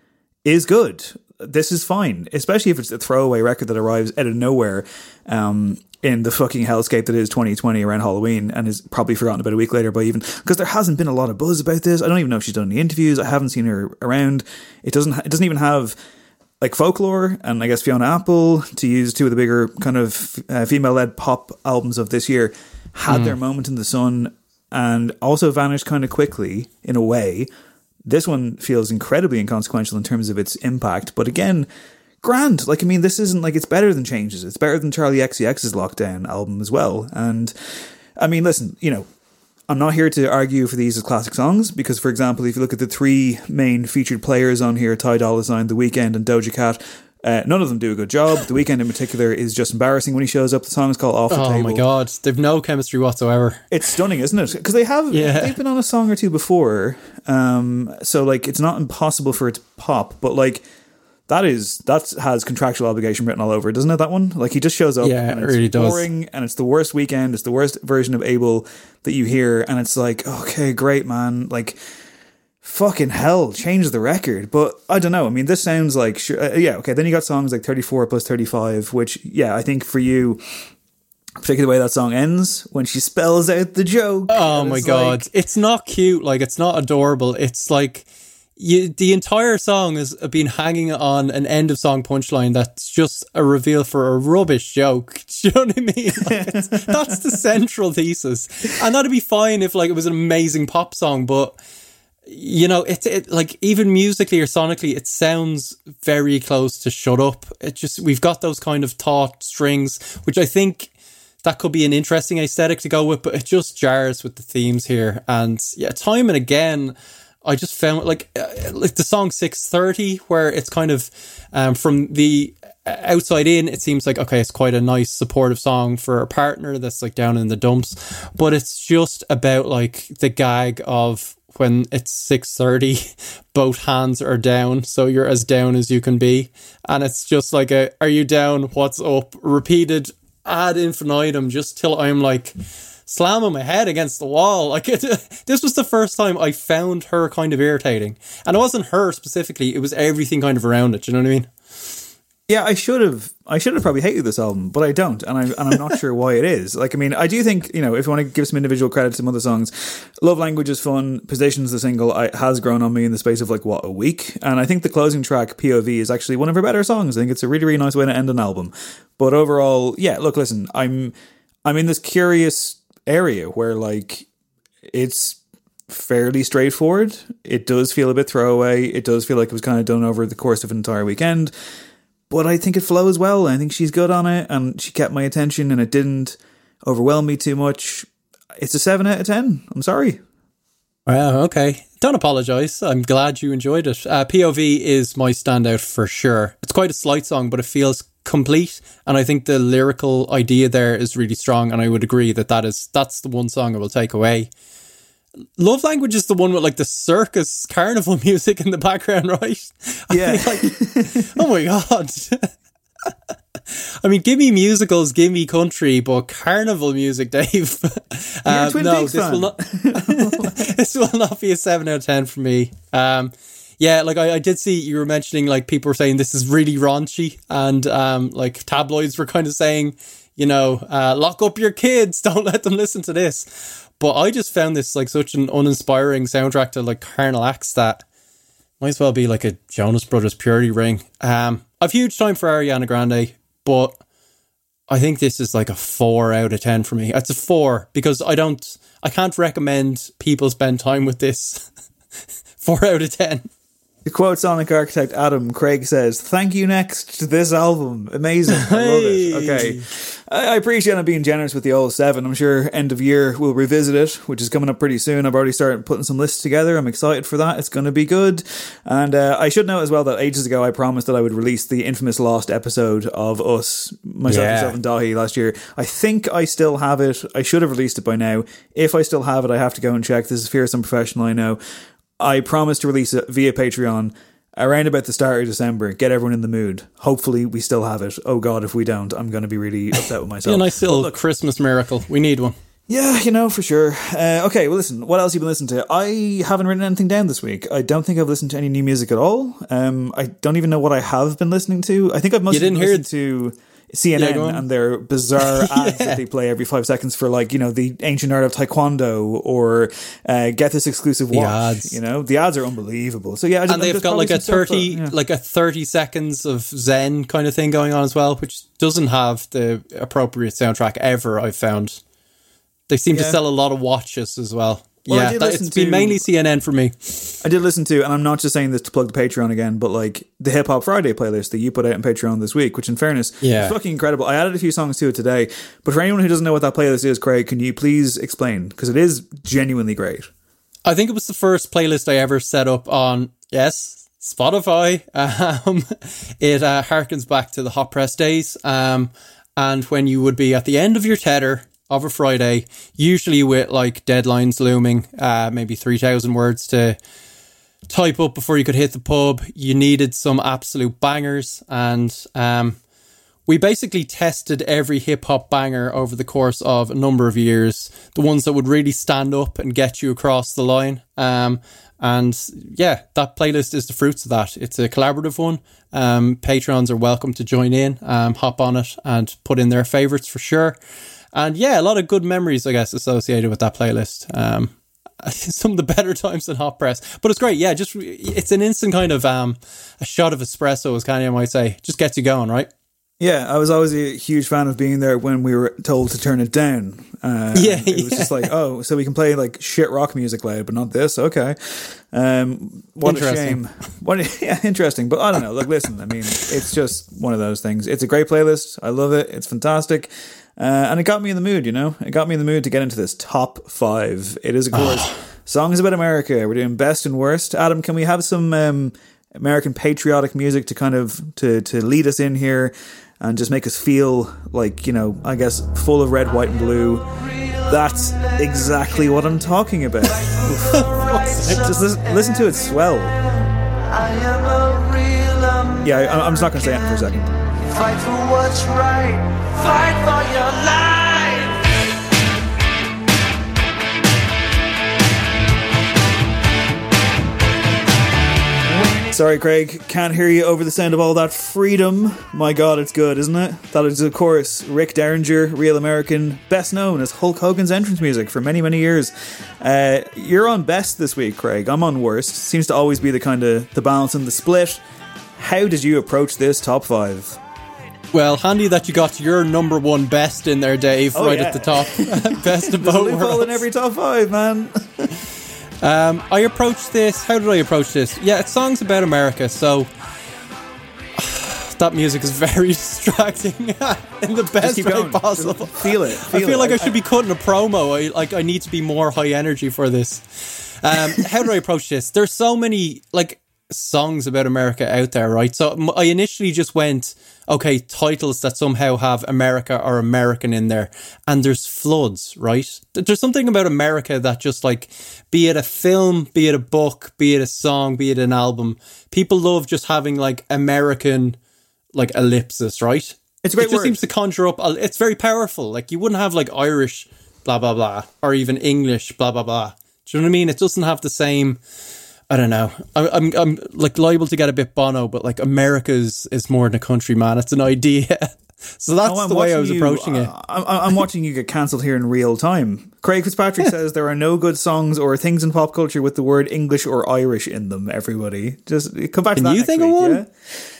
is good. This is fine, especially if it's a throwaway record that arrives out of nowhere um, in the fucking hellscape that is 2020 around Halloween and is probably forgotten about a week later by even because there hasn't been a lot of buzz about this. I don't even know if she's done any interviews. I haven't seen her around. It doesn't. It doesn't even have like folklore and I guess Fiona Apple to use two of the bigger kind of uh, female led pop albums of this year had mm. their moment in the sun and also vanished kind of quickly in a way this one feels incredibly inconsequential in terms of its impact, but again, grand. Like, I mean, this isn't like it's better than Changes. It's better than Charli XCX's Lockdown album as well. And I mean, listen, you know, I'm not here to argue for these as classic songs because, for example, if you look at the three main featured players on here, Ty Dolla Sign, The Weeknd, and Doja Cat, uh, none of them do a good job. The Weeknd in particular is just embarrassing when he shows up. The song is called "Off the oh Table." Oh my god, they've no chemistry whatsoever. It's stunning, isn't it? Because they have, yeah. they've been on a song or two before, um, so like it's not impossible for it to pop. But like that is that has contractual obligation written all over, doesn't it? That one, like he just shows up, yeah, and it's it really boring, does. and it's the worst Weeknd. It's the worst version of Abel that you hear, and it's like, okay, great, man, like fucking hell, change the record. But I don't know. I mean, this sounds like, uh, yeah, okay. Then you got songs like 34 plus 35, which, yeah, I think for you, particularly the way that song ends when she spells out the joke. Oh my it's god, like- it's not cute. Like it's not adorable. It's like you. The entire song has been hanging on an end of song punchline that's just a reveal for a rubbish joke. Do you know what I mean? Like, that's the central thesis, and that'd be fine if like it was an amazing pop song, but. You know, it, it like even musically or sonically, it sounds very close to "Shut Up." It just we've got those kind of taut strings, which I think that could be an interesting aesthetic to go with, but it just jars with the themes here. And yeah, time and again, I just found like uh, like the song six thirty, where it's kind of um, from the outside in, it seems like okay, it's quite a nice supportive song for a partner that's like down in the dumps, but it's just about like the gag of when it's 6.30 both hands are down so you're as down as you can be. And it's just like a are you down? What's up? Repeated ad infinitum just till i'm like slamming my head against the wall. Like it, this was the first time i found her kind of irritating. And it wasn't her specifically it was everything kind of around it you know what i mean Yeah, I should have. I should have probably hated this album, but I don't, and I and I'm not sure why it is. Like, I mean, I do think you know if you want to give some individual credit to some other songs, "Love Language" is fun. "Positions" the single I, has grown on me in the space of like what a week, and I think the closing track "POV" is actually one of her better songs. I think it's a really really nice way to end an album. But overall, yeah, look, listen, I'm I'm in this curious area where like it's fairly straightforward. It does feel a bit throwaway. It does feel like it was kind of done over the course of an entire weekend. But I think it flows well. I think she's good on it and she kept my attention and it didn't overwhelm me too much. It's a 7 out of 10. I'm sorry. Wow, okay. Don't apologize. I'm glad you enjoyed it. Uh, POV is my standout for sure. It's quite a slight song, but it feels complete, and I think the lyrical idea there is really strong. And I would agree that that is that's the one song I will take away. Love Language is the one with like the circus carnival music in the background, right? Yeah. like, oh my god. I mean, give me musicals, give me country, but carnival music, Dave. Um, Twin no, this fan. will not. this will not be a seven out of ten for me. Um, yeah, like I, I did see you were mentioning like people were saying this is really raunchy, and um, like tabloids were kind of saying, you know, uh, lock up your kids, don't let them listen to this. But I just found this like such an uninspiring soundtrack to like carnal acts that might as well be like a Jonas Brothers purity ring. Um, I've huge time for Ariana Grande, but I think this is like a four out of ten for me. It's a four because I don't, I can't recommend people spend time with this. four out of ten. To quote Sonic architect Adam, Craig says, Thank you next to this album. Amazing. I love it. Okay. I I appreciate him being generous with the old seven. I'm sure end of year we'll revisit it, which is coming up pretty soon. I've already started putting some lists together. I'm excited for that. It's going to be good. And uh, I should note as well that ages ago I promised that I would release the infamous lost episode of us, myself, Yeah. myself, and Dahi last year. I think I still have it. I should have released it by now. If I still have it, I have to go and check. This is Fearsome professional, I know. I promised to release it via Patreon around about the start of December. Get everyone in the mood. Hopefully, we still have it. Oh God, if we don't, I'm going to be really upset with myself. a nice little Christmas miracle. We need one. Yeah, you know, for sure. Uh, okay, well, listen, what else have you been listening to? I haven't written anything down this week. I don't think I've listened to any new music at all. Um, I don't even know what I have been listening to. I think I've mostly didn't been hear- to CNN Yeah, and their bizarre ads that they play every five seconds for, like, you know, the ancient art of taekwondo or uh, get this exclusive watch. You know, the ads are unbelievable. So, yeah, I just, and they've got like a some stuff that- 30 yeah. like a 30 seconds of zen kind of thing going on as well which doesn't have the appropriate soundtrack ever i've found they seem to sell a lot of watches as well, Well, I yeah that, listen it's been mainly cnn for me I did listen to, and I'm not just saying this to plug the Patreon again, but like the Hip Hop Friday playlist that you put out on Patreon this week, which in fairness Yeah. is fucking incredible. I added a few songs to it today, but for anyone who doesn't know what that playlist is, Craig, can you please explain? Because it is genuinely great. i think it was the first playlist i ever set up on yes spotify um it uh, harkens back to the hot press days um and when you would be at the end of your tether of a Friday, usually with like deadlines looming, uh, maybe 3,000 words to type up before you could hit the pub. You needed some absolute bangers. And um, we basically tested every hip hop banger over the course of a number of years, the ones that would really stand up and get you across the line. Um, and yeah, that playlist is the fruits of that. It's a collaborative one. Um, patrons are welcome to join in, um, hop on it, and put in their favorites for sure. And yeah, a lot of good memories, I guess, associated with that playlist. Um, some of the better times than hot press, but it's great. Yeah, just it's an instant kind of um, a shot of espresso, as Kanye might say, just gets you going, right? Yeah, I was always a huge fan of being there when we were told to turn it down. Uh, Yeah, it was yeah. just like, oh, so we can play like shit rock music loud, but not this. Okay, um, what a shame. What? Yeah, interesting. But I don't know. Like, listen, I mean, it's just one of those things. It's a great playlist. I love it. It's fantastic. Uh, and it got me in the mood, you know? It got me in the mood to get into this top five. It is, of course, songs about America. We're doing best and worst. Adam, can we have some um, American patriotic music to kind of to to lead us in here and just make us feel like you know, I guess, full of red, white, and blue. That's exactly what I'm talking about. just listen, listen to it swell. Yeah, I, I'm just not going to say it for a second. Fight for what's right. Fight for your life. Sorry, Craig, can't hear you over the sound of all that freedom. My God, it's good, isn't it? That is, of course, Rick Derringer, real American, best known as Hulk Hogan's entrance music for many, many years. Uh, you're on best this week, Craig. I'm on worst. Seems to always be the kind of the balance and the split. How did you approach this top five? Well, handy that you got your number one best in there, Dave, Oh, right yeah. at the top. best of a both worlds. in every top five, man. Um, I approached this. How did I approach this? Yeah, it's songs about America, so that music is very distracting in the best way going. possible. Feel it. I Feel feel it. like I should be cutting a promo. I like. I need to be more high energy for this. Um, how do I approach this? There's so many like songs about America out there, right? So I initially just went, okay, titles that somehow have America or American in there, and there's floods, right? There's something about America that just like, be it a film, be it a book, be it a song, be it an album, people love just having like American, like ellipsis, right? It's a great It just word. seems to conjure up. It's very powerful. Like you wouldn't have like Irish, blah blah blah, or even English, blah blah blah. Do you know what I mean? It doesn't have the same. I don't know. I, I'm I'm like liable to get a bit bono, but like America's is more than a country, man. It's an idea. so that's Oh, the way I was you- approaching it. Uh, I- I- I'm watching you get cancelled here in real time. Craig Fitzpatrick says there are no good songs or things in pop culture with the word English or Irish in them. Everybody, just come back to Can that. you next think of week, one? Yeah?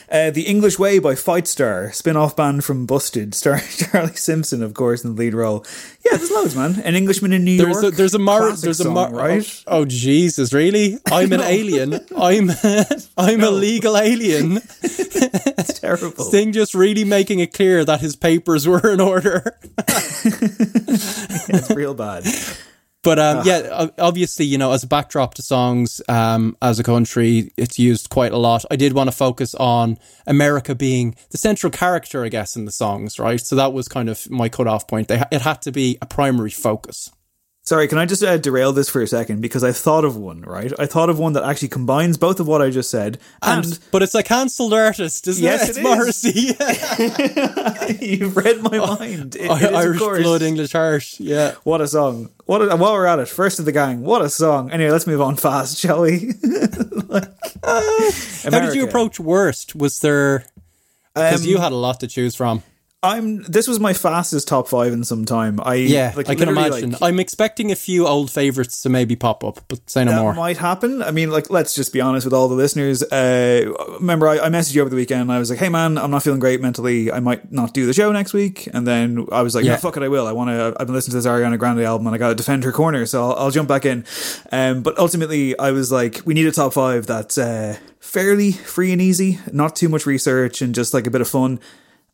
Uh, the English Way by Fightstar, spin-off band from Busted, starring Charlie Simpson, of course, in the lead role. Yeah, there's loads, man. An Englishman in New There's York. a, there's a mar- there's a song, mar- right? Oh, oh, Jesus, really? I'm an alien. I'm I'm a legal alien. it's terrible. Sting just really making it clear that his papers were in order. it's real bad. But um, yeah, obviously, you know, as a backdrop to songs, um, as a country, it's used quite a lot. I did want to focus on America being the central character, I guess, in the songs, right? So that was kind of my cutoff point. They, it had to be a primary focus. Sorry, can I just uh, derail this for a second? Because I thought of one, right? I thought of one that actually combines both of what I just said. And, And, but it's a cancelled artist, isn't Yes, it? It's it Morrissey. you've read my mind. It- it is, Irish blood, English heart. Yeah. What a song. What a, while we're at it, first of the gang, what a song. Anyway, let's move on fast, shall we? How did you approach worst? Was there because Um, you had a lot to choose from? I'm this was my fastest top five in some time. I Yeah, like, I can imagine. like, I'm expecting a few old favorites to maybe pop up, but say no that more. might happen. I mean, like, let's just be honest with all the listeners. Uh, remember, I, I messaged you over the weekend. I was like, "Hey, man, I'm not feeling great mentally. I might not do the show next week." And then I was like, Yeah. "No, fuck it, I will. I want to. I've been listening to this Ariana Grande album, and I got to defend her corner, so I'll, I'll jump back in." Um, but ultimately, I was like, "We need a top five that's uh, fairly free and easy, not too much research, and just like a bit of fun."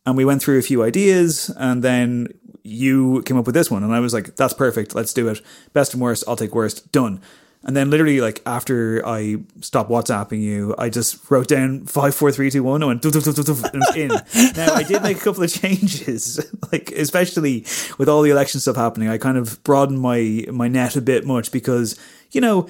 And we went through a few ideas, and then you came up with this one, and I was like, "That's perfect. Let's do it. Best and worst. I'll take worst. Done." And then literally, like after I stopped WhatsApping you, I just wrote down five, four, three, two, one, and went doof, doof, doof, doof, doof, and it was in. now I did make a couple of changes, like especially with all the election stuff happening. I kind of broadened my my net a bit much because you know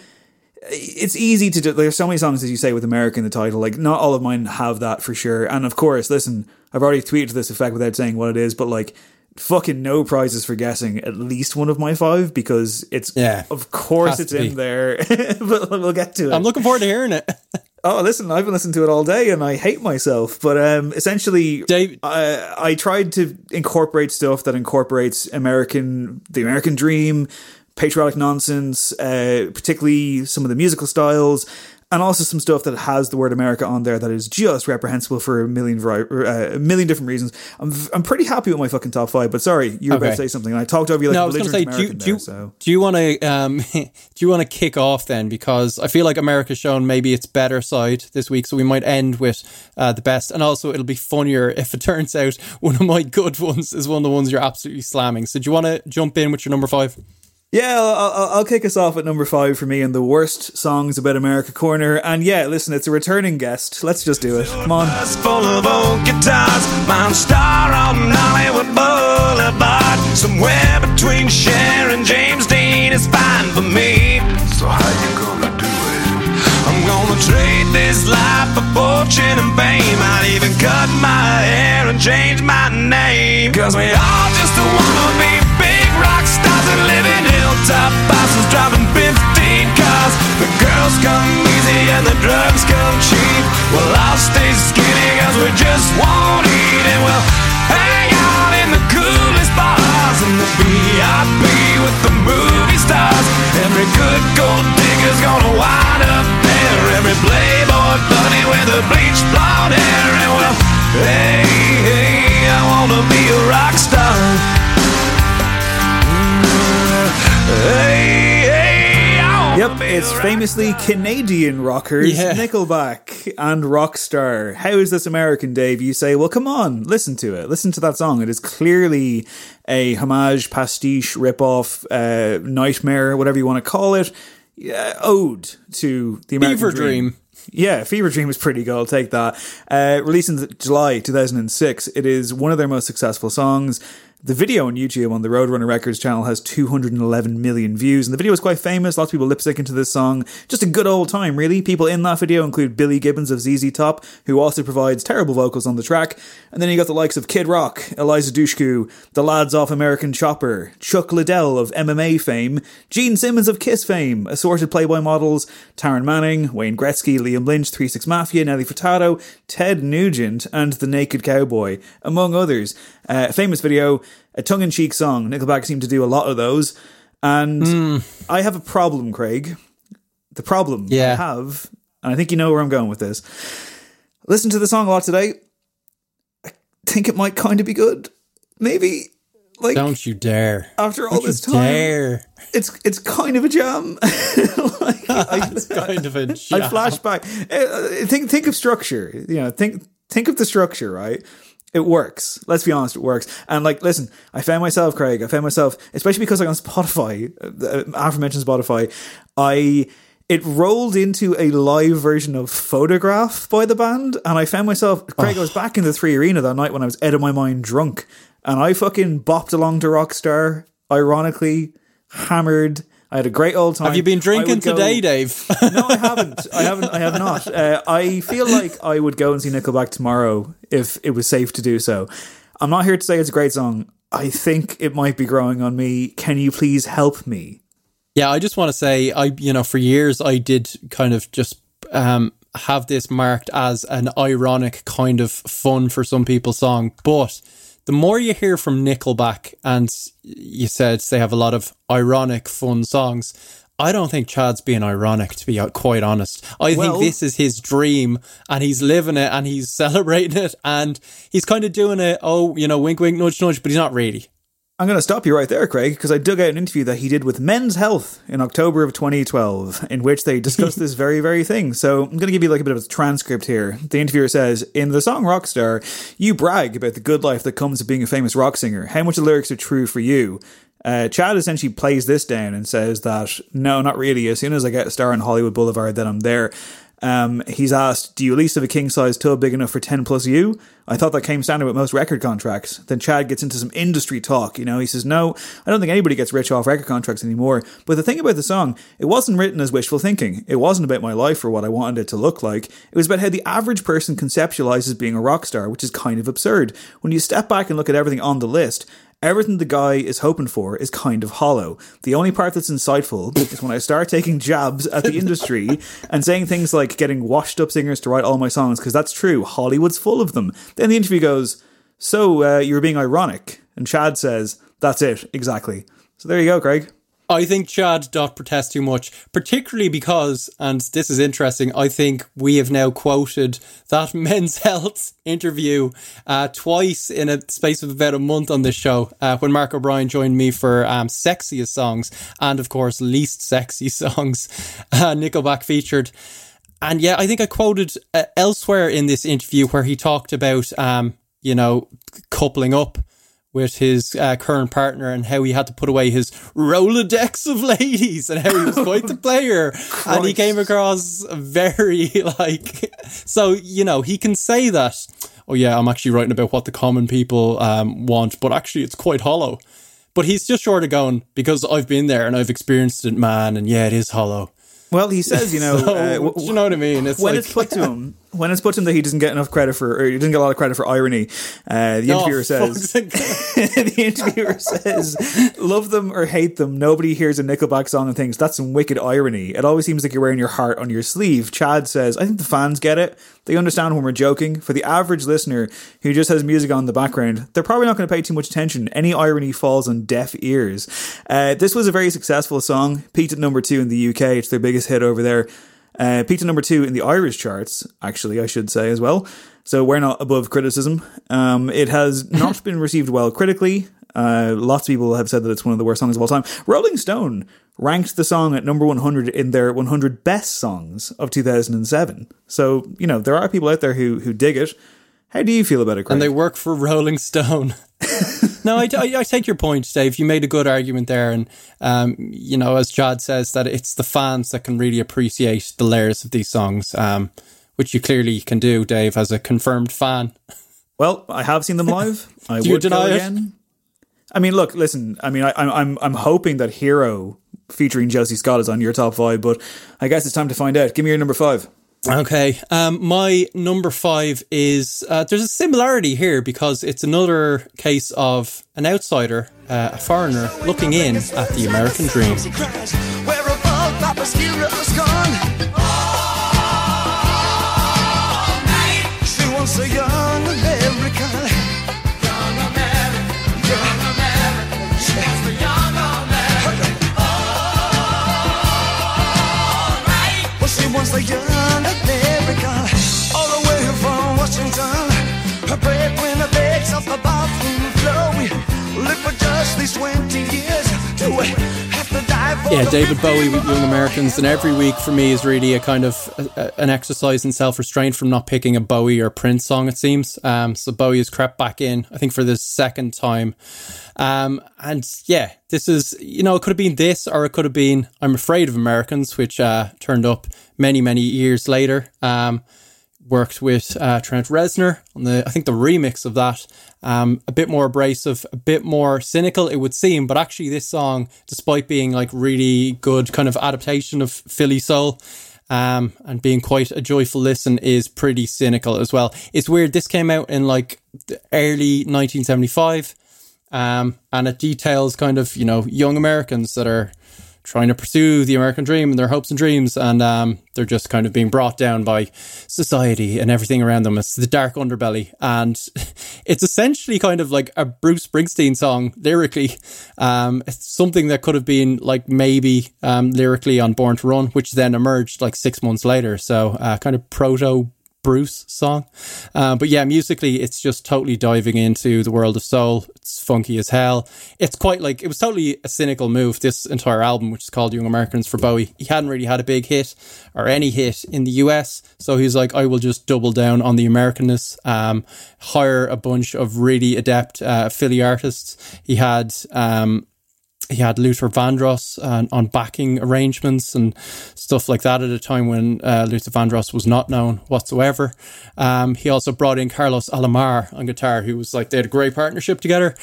it's easy to do. There's so many songs, as you say, with America in the title. Like, not all of mine have that for sure. And of course, listen, I've already tweeted to this effect without saying what it is, but like, fucking no prizes for guessing at least one of my five because it's, Yeah. of course, it's in there. but we'll get to it. I'm looking forward to hearing it. Oh, listen, I've been listening to it all day and I hate myself. But um, essentially, Dave, I, I tried to incorporate stuff that incorporates American, the American dream, patriotic nonsense, uh, particularly some of the musical styles, and also some stuff that has the word America on there that is just reprehensible for a million vari- uh, a million different reasons. I'm I'm pretty happy with my fucking top five, but sorry, you were about to say something. and I talked over you like no, I a was going to say, do you, American do you, there, so. do you want to um, do you want to kick off then? Because I feel like America's shown maybe its better side this week, so we might end with uh, the best, and also it'll be funnier if it turns out one of my good ones is one of the ones you're absolutely slamming. So do you want to jump in with your number five? Yeah, I'll, I'll, I'll kick us off at number five for me in the worst songs about America corner. And yeah, listen, it's a returning guest. Let's just do it. Come on. full of old guitars. Mount Star on Hollywood Boulevard. Somewhere between Cher and James Dean is fine for me. So how you gonna do it? I'm gonna trade this life for fortune and fame. I'd even cut my hair and change my name. Cause we all just wanna be big rock stars and live in hilltop houses driving 15 cars. The girls come easy and the drugs come cheap. Well, I'll stay skinny cause we just won't eat and we'll hang out in the coolest bars in the VIP with the movie stars. Every good gold digger's gonna wind up there. Every playboy bunny with a bleached blonde hair. And well, hey, hey, I wanna be a rock star. Hey, hey, I wanna Yep, it's famously Canadian rockers, Yeah. Nickelback and Rockstar. How is this American, Dave? You say, well, come on, listen to it. Listen to that song. It is clearly a homage, pastiche, ripoff, uh, nightmare, whatever you want to call it, yeah, ode to the American Fever dream. Dream. Yeah, Fever Dream is pretty good. I'll take that. Uh, released in July 2006, it is one of their most successful songs. The video on YouTube on the Roadrunner Records channel has 211 million views, and the video is quite famous. Lots of people lip syncing to this song. Just a good old time, really. People in that video include Billy Gibbons of ZZ Top, who also provides terrible vocals on the track. And then you got the likes of Kid Rock, Eliza Dushku, the lads off American Chopper, Chuck Liddell of MMA fame, Gene Simmons of Kiss fame, assorted Playboy models, Taryn Manning, Wayne Gretzky, Liam Lynch, 3 6 Mafia, Nelly Furtado, Ted Nugent, and The Naked Cowboy, among others. Uh, famous video, a tongue in cheek song. Nickelback seem to do a lot of those. And I have a problem, Craig. The problem I have, and I think you know where I'm going with this. Listen to the song a lot today. I think it might kind of be good. Maybe. Like Don't you dare! after all Don't this you time, dare! it's it's kind of a jam. like, I, It's kind of a I jam. flash back. Uh, Think think of structure. You know, think think of the structure. Right, it works. Let's be honest, it works. And like, listen, I found myself, Craig. I found myself, especially because like on Spotify, uh, aforementioned Spotify, I. It rolled into a live version of Photograph by the band, and I found myself, Craig, I was back in the Three Arena that night when I was out of my mind drunk, and I fucking bopped along to Rockstar, ironically, hammered. I had a great old time. Have you been drinking would go- today, Dave? no, I haven't. I haven't. I have not. Uh, I feel like I would go and see Nickelback tomorrow if it was safe to do so. I'm not here to say it's a great song. I think it might be growing on me. Can you please help me? Yeah, I just want to say, I you know, for years I did kind of just um, have this marked as an ironic kind of fun for some people song, but the more you hear from Nickelback, and you said they have a lot of ironic, fun songs. I don't think Chad's being ironic, to be uh, quite honest. I Well- think this is his dream, and he's living it, and he's celebrating it, and he's kind of doing it. Oh, you know, wink, wink, nudge, nudge, but he's not really. I'm going to stop you right there, Craig, because I dug out an interview that he did with Men's Health in October of 2012, in which they discussed this very, very thing. So I'm going to give you like a bit of a transcript here. The interviewer says, In the song Rockstar, you brag about the good life that comes of being a famous rock singer. How much the lyrics are true for you? Uh, Chad essentially plays this down and says that, no, not really. As soon as I get a star on Hollywood Boulevard, then I'm there. Um, he's asked, Do you at least have a king size tub big enough for 10 plus you? I thought that came standard with most record contracts. Then Chad gets into some industry talk. You know, he says, No, I don't think anybody gets rich off record contracts anymore. But the thing about the song, it wasn't written as wishful thinking. It wasn't about my life or what I wanted it to look like. It was about how the average person conceptualizes being a rock star, which is kind of absurd. When you step back and look at everything on the list, Everything the guy is hoping for is kind of hollow. The only part that's insightful is when I start taking jabs at the industry and saying things like getting washed up singers to write all my songs, because that's true. Hollywood's full of them. Then the interview goes, So, uh, you were being ironic. And Chad says, That's it, exactly. So there you go, Craig. I think Chad doth protest too much, particularly because, and this is interesting, I think we have now quoted that Men's Health interview uh, twice in a space of about a month on this show uh, when Mark O'Brien joined me for um, Sexiest Songs and, of course, Least Sexy Songs. Uh, Nickelback featured. And yeah, I think I quoted uh, elsewhere in this interview where he talked about, um, you know, coupling up with his uh, current partner and how he had to put away his Rolodex of ladies and how he was quite the player. and he came across very like, so, you know, he can say that, oh yeah, I'm actually writing about what the common people um, want, but actually it's quite hollow. But he's just short of going because I've been there and I've experienced it, man. And yeah, it is hollow. Well, he says, you know, So, uh, w- you know what I mean? It's when like- it's put to him, when it's put to him that he doesn't get enough credit for, or he doesn't get a lot of credit for irony, uh, the Oh, interviewer says, the interviewer says, love them or hate them, nobody hears a Nickelback song and thinks that's some wicked irony. It always seems like you're wearing your heart on your sleeve. Chad says, I think the fans get it. They understand when we're joking. For the average listener who just has music on in the background, they're probably not going to pay too much attention. Any irony falls on deaf ears. Uh, this was a very successful song. Peaked at number two in the UK. It's their biggest hit over there. Uh, peaked at number two in the Irish charts, actually, I should say as well. So we're not above criticism. Um, it has not been received well critically. Uh, lots of people have said that it's one of the worst songs of all time. Rolling Stone ranked the song at number 100 in their 100 best songs of 2007. So, you know, there are people out there who, who dig it. How do you feel about it, Craig? and they work for Rolling Stone. no, I, I, I take your point, Dave. You made a good argument there, and um, you know, as Chad says, that it's the fans that can really appreciate the layers of these songs, um, which you clearly can do, Dave, as a confirmed fan. Well, I have seen them live. I would go deny it? I mean, look, listen. I mean, I, I'm I'm I'm hoping that Hero featuring Josie Scott is on your top five, but I guess it's time to find out. Give me your number five. Okay, um, my number five is uh, there's a similarity here because it's another case of an outsider, uh, a foreigner, looking in at the American dream. Yeah, David Bowie with Young Americans, and every week for me is really a kind of a, a- an exercise in self restraint from not picking a Bowie or Prince song. It seems um, so. Bowie has crept back in, I think, for the second time, um, and yeah, this is you know it could have been this or it could have been I'm Afraid of Americans, which uh, turned up many many years later. Um, worked with uh, Trent Reznor on the I think the remix of that. Um, a bit more abrasive, a bit more cynical, it would seem. But actually, this song, despite being like really good kind of adaptation of Philly soul. Um, and being quite a joyful listen is pretty cynical as well. It's weird. This came out in like early 1975, um, and it details kind of you know young Americans that are trying to pursue the American dream and their hopes and dreams, and um, they're just kind of being brought down by society and everything around them. It's the dark underbelly, and it's essentially kind of like a Bruce Springsteen song lyrically. Um, it's something that could have been like maybe um, lyrically on Born to Run, which then emerged like six months later. So uh, kind of proto Bruce song. Uh, but yeah, musically, it's just totally diving into the world of soul. It's funky as hell. It's quite like, it was totally a cynical move, this entire album, which is called Young Americans for Bowie. He hadn't really had a big hit or any hit in the US. So he's like, I will just double down on the Americanness, um, hire a bunch of really adept uh, Philly artists. He had, um, he had Luther Vandross uh, on backing arrangements and stuff like that at a time when uh, Luther Vandross was not known whatsoever. Um, he also brought in Carlos Alomar on guitar, who was like, they had a great partnership together.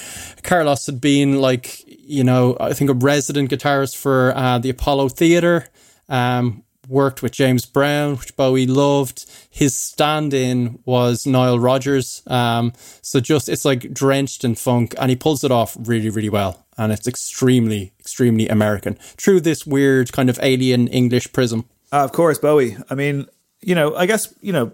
Carlos had been like, you know, I think a resident guitarist for uh, the Apollo Theatre. Um, worked with James Brown, which Bowie loved. His stand-in was Nile Rodgers. Um, so just it's like drenched in funk, and he pulls it off really, really well. And it's extremely, extremely American through this weird kind of alien English prism. Uh, of course, Bowie. I mean, you know, I guess you know,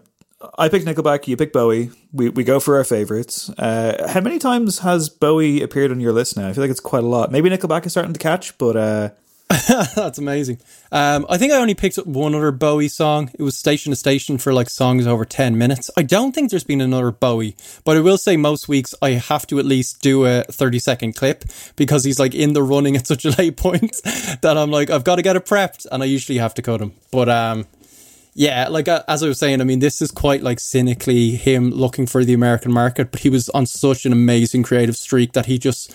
I pick Nickelback, you pick Bowie. We we go for our favorites. Uh, how many times has Bowie appeared on your list now? I feel like it's quite a lot. Maybe Nickelback is starting to catch, but uh, That's amazing. Um, I think I only picked up one other Bowie song. It was Station to Station for like songs over 10 minutes. I don't think there's been another Bowie, but I will say most weeks I have to at least do a 30 second clip because he's like in the running at such a late point that I'm like, I've got to get it prepped and I usually have to cut him. But um, yeah, like uh, as I was saying, I mean, this is quite like cynically him looking for the American market, but he was on such an amazing creative streak that he just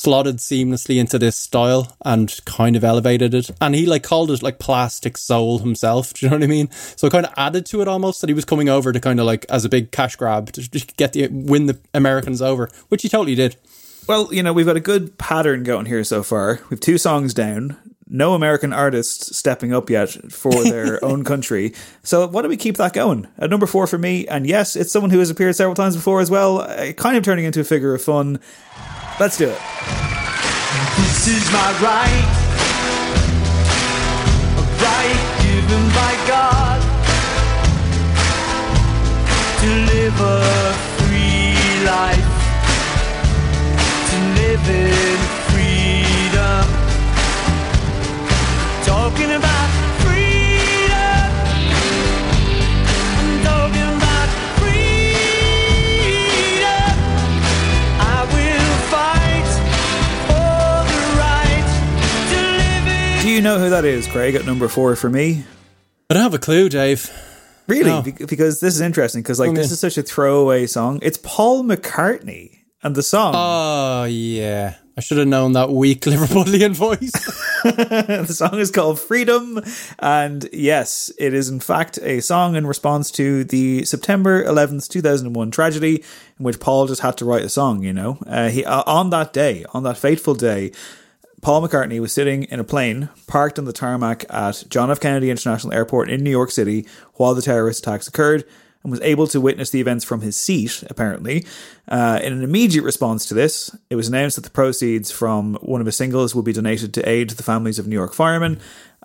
slotted seamlessly into this style and kind of elevated it. And he like called it like plastic soul himself. Do you know what I mean? So it kind of added to it almost that he was coming over to kind of like as a big cash grab to get the win the Americans over, which he totally did. Well, you know, we've got a good pattern going here so far. We've two songs down. No American artists stepping up yet for their own country. So why don't we keep that going? At number four for me, and yes, it's someone who has appeared several times before as well, uh, kind of turning into a figure of fun. Let's do it. This is my right, a right given by God to live a free life, to live in freedom. Talking about you know who that is, Craig, at number four for me? I don't have a clue, Dave. Really? No. Be- because this is interesting, because like Oh, this man. is such a throwaway song. It's Paul McCartney, and the song. Oh yeah, I should have known that weak Liverpoolian voice. the song is called Freedom. And yes, it is in fact a song in response to the September 11th, 2001 tragedy in which Paul just had to write a song, you know. Uh, he uh, On that day, on that fateful day, Paul McCartney was sitting in a plane parked on the tarmac at John F. Kennedy International Airport in New York City while the terrorist attacks occurred and was able to witness the events from his seat, apparently. Uh, in an immediate response to this, it was announced that the proceeds from one of his singles would be donated to aid the families of New York firemen.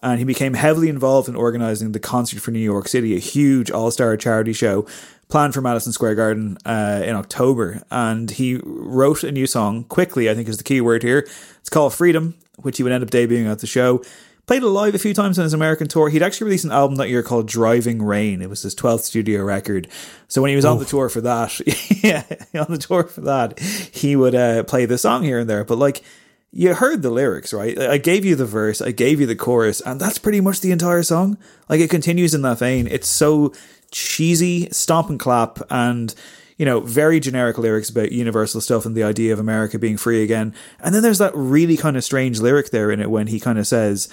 And he became heavily involved in organizing the Concert for New York City, a huge all star charity show planned for Madison Square Garden uh, in October. And he wrote a new song quickly, I think is the key word here. It's called Freedom, which he would end up debuting at the show. Played it live a few times on his American tour. He'd actually released an album that year called Driving Rain. It was his 12th studio record. So when he was on the tour for that, yeah, on the tour for that, he would uh, play the song here and there. But like, you heard the lyrics, right? I gave you the verse, I gave you the chorus, and that's pretty much the entire song. Like, it continues in that vein. It's so cheesy, stomp and clap, and you know, very generic lyrics about universal stuff and the idea of America being free again. And then there's that really kind of strange lyric there in it when he kind of says,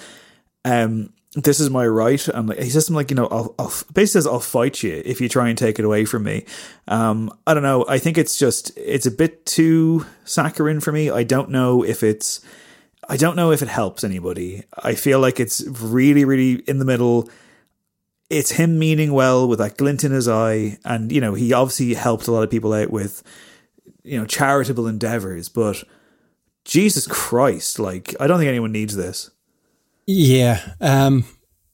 um, this is my right. And like, he says something like, you know, I'll, I'll basically says, I'll fight you if you try and take it away from me. Um, I don't know. I think it's just, it's a bit too saccharine for me. I don't know if it's, I don't know if it helps anybody. I feel like it's really, really in the middle. It's him meaning well with that glint in his eye. And, you know, he obviously helped a lot of people out with, you know, charitable endeavors, but Jesus Christ, like, I don't think anyone needs this. Yeah, um,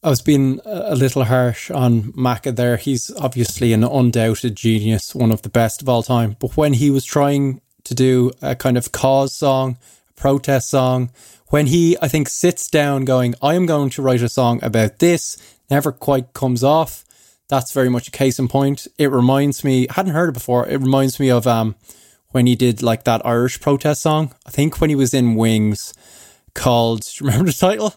I was being a little harsh on Macca there. He's obviously an undoubted genius, one of the best of all time. But when he was trying to do a kind of cause song, a protest song, when he, I think, sits down going, I am going to write a song about this, never quite comes off. That's very much a case in point. It reminds me, I hadn't heard it before, it reminds me of um, when he did like that Irish protest song. I think when he was in Wings called, do you remember the title?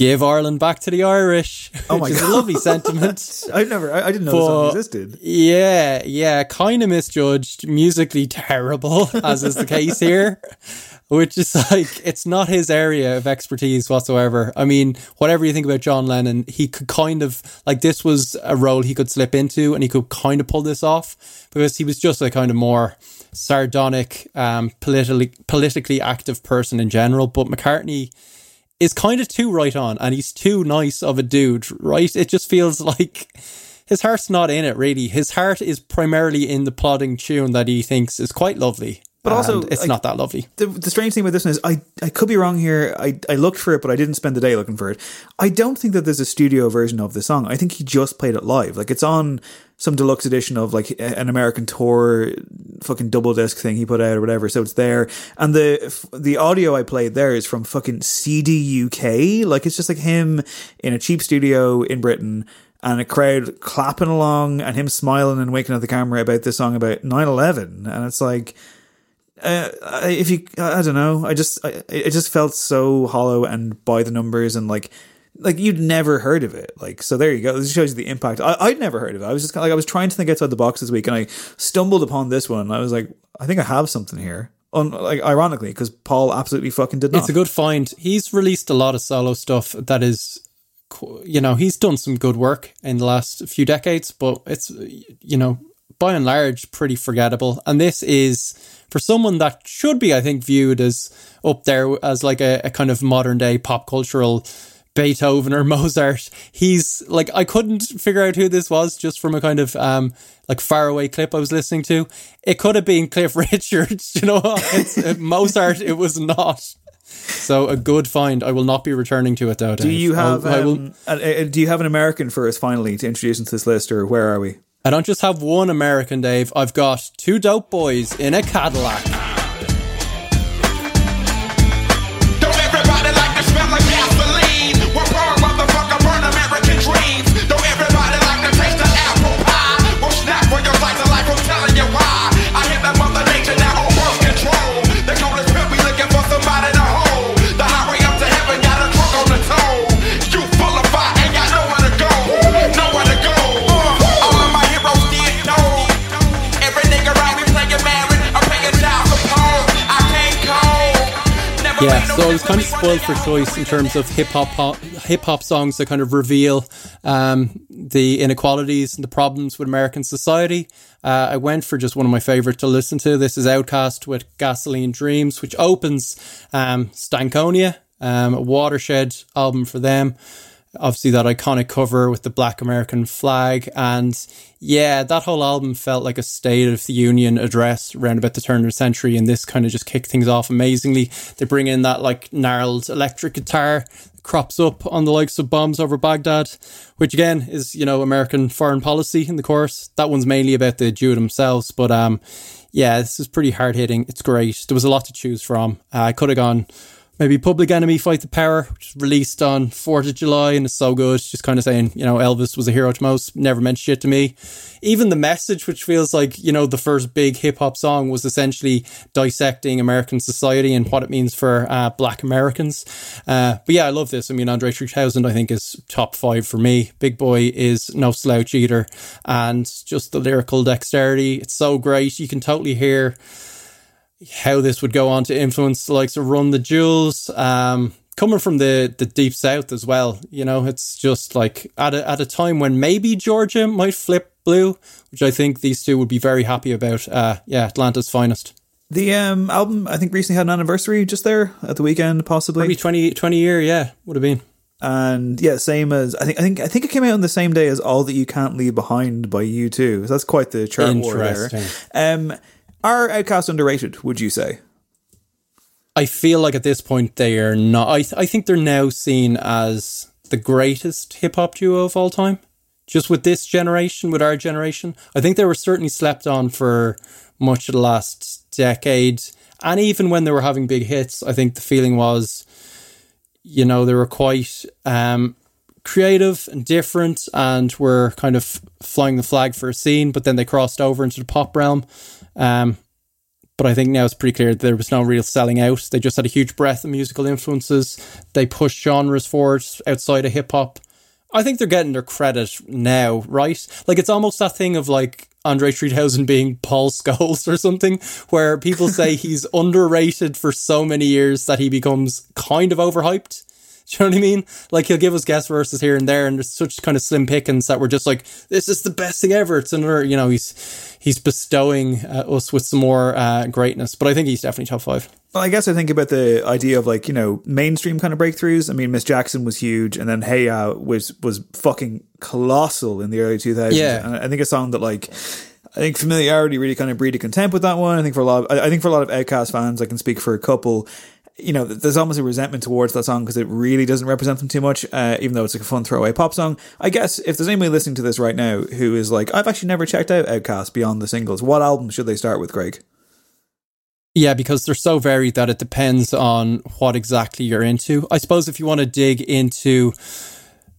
Give Ireland back to the Irish. Oh my God. a lovely sentiment. I've never, I, I didn't know the song existed. Yeah, yeah, kind of misjudged, musically terrible, as is the case here. Which is like, it's not his area of expertise whatsoever. I mean, whatever you think about John Lennon, he could kind of, like, this was a role he could slip into and he could kind of pull this off because he was just a kind of more sardonic, um, politically, politically active person in general. But McCartney, is kind of too right on and he's too nice of a dude, right? It just feels like his heart's not in it really. His heart is primarily in the plodding tune that he thinks is quite lovely. But also, it's not that lovely. The, the strange thing about this one is, I, I could be wrong here. I, I looked for it, but I didn't spend the day looking for it. I don't think that there's a studio version of the song. I think he just played it live. Like it's on some deluxe edition of like an American tour fucking double disc thing he put out or whatever. So it's there. And the the audio I played there is from fucking CD UK. Like it's just like him in a cheap studio in Britain and a crowd clapping along and him smiling and winking at the camera about this song about 9-11 and it's like uh, if you i don't know. I just I, it just felt so hollow and by the numbers and like like you'd never heard of it. Like so there you go. This shows you the impact. I, i'd never heard of it. I was just kind of like i was trying to think outside the box this week and i stumbled upon this one and i was like i think i have something here. On, like ironically because paul absolutely fucking did not. It's a good find. He's released a lot of solo stuff that is, you know, he's done some good work in the last few decades, but it's, you know, by and large, pretty forgettable. And this is for someone that should be, I think, viewed as up there as like a, a kind of modern day pop cultural Beethoven or Mozart. He's like, I couldn't figure out who this was just from a kind of um like faraway clip I was listening to. It could have been Cliff Richards, you know. It's, uh, Mozart, it was not. So a good find. I will not be returning to it though. do you have I will- um, uh, uh, do you have an american for us finally to introduce into this list or where are we I don't just have one American, Dave. I've got two dope boys in a Cadillac. So I was kind of spoiled for choice in terms of hip hop hip hop songs that kind of reveal um, the inequalities and the problems with American society. Uh, I went for just one of my favorite to listen to. This is OutKast with Gasoline Dreams, which opens um, Stankonia, um, a watershed album for them. Obviously, that iconic cover with the black American flag. And yeah, that whole album felt like a State of the Union address around about the turn of the century. And this kind of just kicked things off amazingly. They bring in that like gnarled electric guitar, crops up on the likes of Bombs Over Baghdad, which again is, you know, American foreign policy in the chorus. That one's mainly about the Jew themselves. But um, yeah, this is pretty hard hitting. It's great. There was a lot to choose from. Uh, I could have gone maybe Public Enemy Fight the Power, which was released on 4th of July and it's so good. Just kind of saying, you know, Elvis was a hero to most, never meant shit to me. Even the message, which feels like, you know, the first big hip hop song was essentially dissecting American society and what it means for uh, black Americans. Uh, but yeah, I love this. I mean, Andre 3000, I think, is top five for me. Big Boi is no slouch either. And just the lyrical dexterity, it's so great. You can totally hear how this would go on to influence the likes of Run the Jewels, um, coming from the, the deep south as well. You know, it's just like at a, at a time when maybe Georgia might flip blue, which I think these two would be very happy about. Uh, yeah, Atlanta's finest. The um, album, I think, recently had an anniversary just there at the weekend, possibly. Maybe 20, 20 year, yeah, would have been. And yeah, same as I think. I think I think it came out on the same day as "All That You Can't Leave Behind" by U2. So that's quite the chart war there. Um, are OutKast underrated? Would you say? I feel like at this point they are not. I I think they're now seen as the greatest hip hop duo of all time. Just with this generation, with our generation, I think they were certainly slept on for much of the last decade. And even when they were having big hits, I think the feeling was, you know, they were quite um, creative and different, and were kind of flying the flag for a scene. But then they crossed over into the pop realm. Um, but I think now it's pretty clear there was no real selling out. They just had a huge breadth of musical influences. They pushed genres forward outside of hip hop. I think they're getting their credit now, right? Like it's almost that thing of like Andre 3000 being Paul Scholes or something, where people say he's underrated for so many years that he becomes kind of overhyped. Do you know what I mean? Like he'll give us guest verses here and there, and there's such kind of slim pickings that we're just like, this is the best thing ever. It's another, you know, he's he's bestowing uh, us with some more uh, greatness. But I think he's definitely top five. Well, I guess I think about the idea of like you know mainstream kind of breakthroughs. I mean, Miss Jackson was huge, and then Hey Ya was was fucking colossal in the early 2000s. Yeah. and I think a song that like. I think familiarity really kind of breeded contempt with that one. I think for a lot, of, I I think for a lot of OutKast fans, I can speak for a couple. You know, there's almost a resentment towards that song because it really doesn't represent them too much, uh, even though it's like a fun throwaway pop song. I guess if there's anybody listening to this right now who is like, I've actually never checked out OutKast beyond the singles, what album should they start with, Greg? Yeah, because they're so varied that it depends on what exactly you're into. I suppose if you want to dig into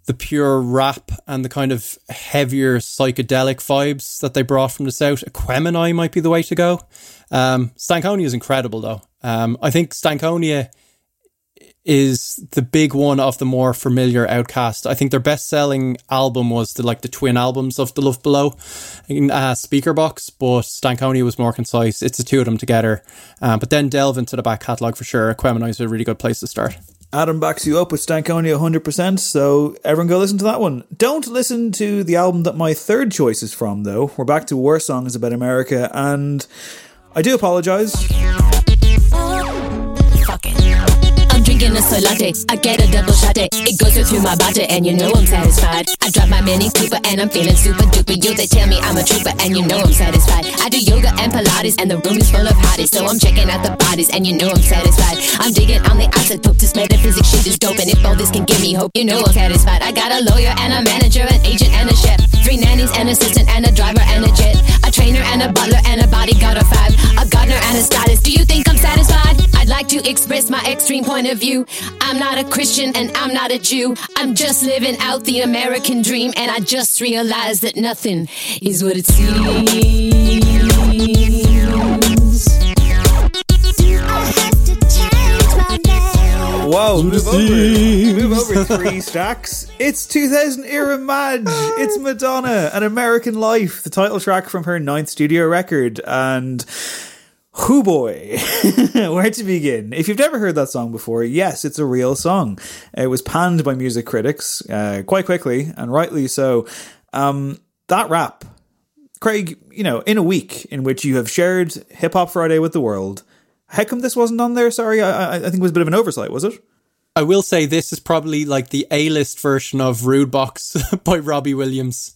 the pure rap and the kind of heavier psychedelic vibes that they brought from the south, Aquemini might be the way to go. Um, Stankonia is incredible, though. Um, I think Stankonia is the big one of the more familiar OutKast. I think their best selling album was the like the twin albums of The Love Below in uh, Speakerboxxx, but Stankonia was more concise. It's the two of them together. Um, but then delve into the back catalogue for sure. Aquemini is a really good place to start. Adam backs you up with Stankonia 100%, so everyone go listen to that one. Don't listen to the album that my third choice is from, though. We're back to War Songs About America, and I do apologise. Drinking a soy latte. I get a double shot. It It goes right through my body, and you know I'm satisfied. I drive my Mini Cooper, and I'm feeling super duper. You they tell me I'm a trooper, and you know I'm satisfied. I do yoga and Pilates, and the room is full of hotties, so I'm checking out the bodies, and you know I'm satisfied. I'm digging on the isotope, this metaphysics shit is dope, and if all this can give me hope, you know I'm satisfied. I got a lawyer and a manager, an agent and a chef, three nannies, and an assistant, and a driver and a jet, a trainer and a butler and a bodyguard of five, a gardener and a stylist. Do you think I'm satisfied? I'd like to express my extreme point of view. I'm not a Christian and I'm not a Jew. I'm just living out the American dream, and I just realized that nothing is what it seems. Whoa, move over. Move over three stacks. It's 2000 era Madge. It's Madonna, An American Life, the title track from her ninth studio record. And whoo boy, where to begin? If you've never heard that song before, yes, it's a real song. It was panned by music critics uh, quite quickly, and rightly so. Um, that rap, Craig, you know, in a week in which you have shared Hip Hop Friday with the world, how come this wasn't on there? Sorry, I, I, think it was a bit of an oversight, was it? I will say this is probably like the A list version of Rudebox by Robbie Williams.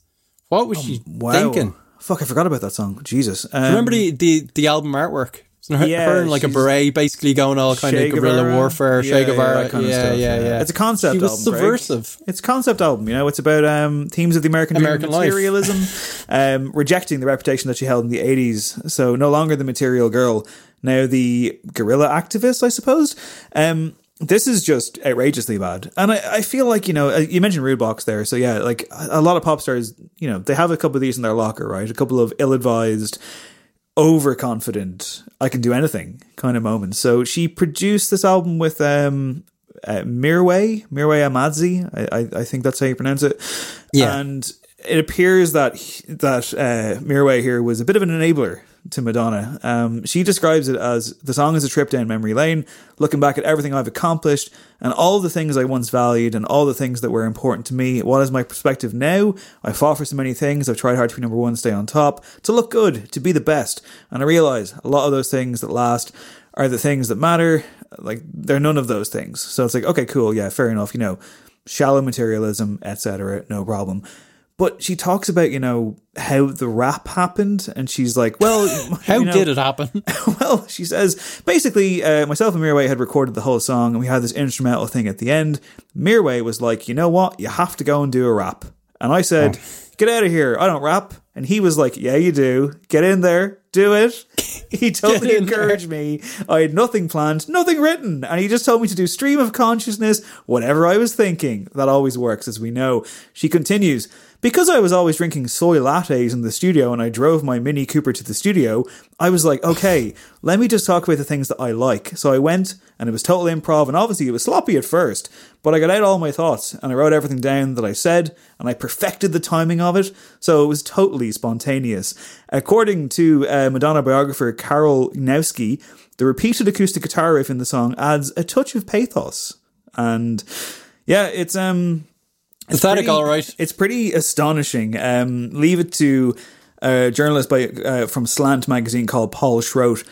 What was she Wow. thinking? Fuck, I forgot about that song. Jesus. Um, Remember the, the, the album artwork? Her, Yeah, her in like a beret, basically going all kind Che of guerrilla warfare, Yeah, Che yeah, Guevara. that kind of yeah, stuff, yeah, yeah. It's a concept She was album. Subversive. It's a concept album, you know. It's about um, themes of the American, dream, American life. materialism, um, rejecting the reputation that she held in the eighties. So no longer the material girl, now the guerrilla activist, I suppose. Um, this is just outrageously bad, and I, I feel like you know uh, you mentioned Rudebox there, so yeah, like a lot of pop stars, you know, they have a couple of these in their locker, right? A couple of ill-advised, overconfident, I can do anything kind of moments. So she produced this album with um uh, Mirwais, Mirwais Amadzi, I, I I think that's how you pronounce it. Yeah. And it appears that that uh, Mirwais here was a bit of an enabler to Madonna. Um, she describes it as the song is a trip down memory lane, looking back at everything I've accomplished and all the things I once valued and all the things that were important to me. What is my perspective now? I fought for so many things. I've tried hard to be number one, stay on top, to look good, to be the best. And I realize a lot of those things that last are the things that matter. Like they're none of those things. So it's like, okay, cool, yeah, fair enough. You know, shallow materialism, etc. No problem. But she talks about, you know, how the rap happened, and she's like, "Well, How you know- did it happen? well, she says basically, uh, myself and Mirwais had recorded the whole song, and we had this instrumental thing at the end. Mirwais was like, "You know what? You have to go and do a rap." And I said, "Get out of here! I don't rap." And he was like, "Yeah, you do. Get in there, do it." He totally in there. encouraged me. I had nothing planned, nothing written, and he just told me to do stream of consciousness, whatever I was thinking. That always works, as we know. She continues. Because I was always drinking soy lattes in the studio and I drove my Mini Cooper to the studio, I was like, okay, let me just talk about the things that I like. So I went and it was total improv and obviously it was sloppy at first, but I got out all my thoughts and I wrote everything down that I said and I perfected the timing of it. So it was totally spontaneous. According to uh, Madonna biographer Carol Gnojewski, the repeated acoustic guitar riff in the song adds a touch of pathos. And Yeah, it's um, Pathetic, pretty- all right. It's pretty astonishing. Um, leave it to a journalist by uh, from Slant magazine called Paul Schrodt,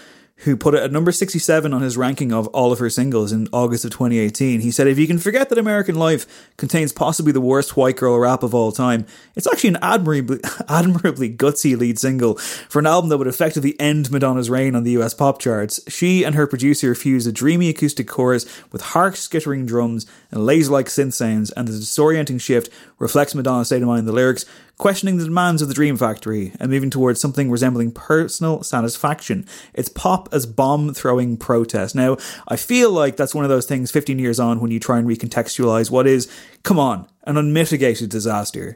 who put it at number 67 on his ranking of all of her singles in August of 2018. He said, If you can forget that American Life contains possibly the worst white girl rap of all time, it's actually an admirably, admirably gutsy lead single for an album that would effectively end Madonna's reign on the US pop charts. She and her producer fused a dreamy acoustic chorus with harsh skittering drums and laser like synth sounds, and the disorienting shift reflects Madonna's state of mind in the lyrics, questioning the demands of the Dream Factory and moving towards something resembling personal satisfaction. It's pop as bomb throwing protest. Now, I feel like that's one of those things 15 years on when you try and recontextualize what is, come on, an unmitigated disaster.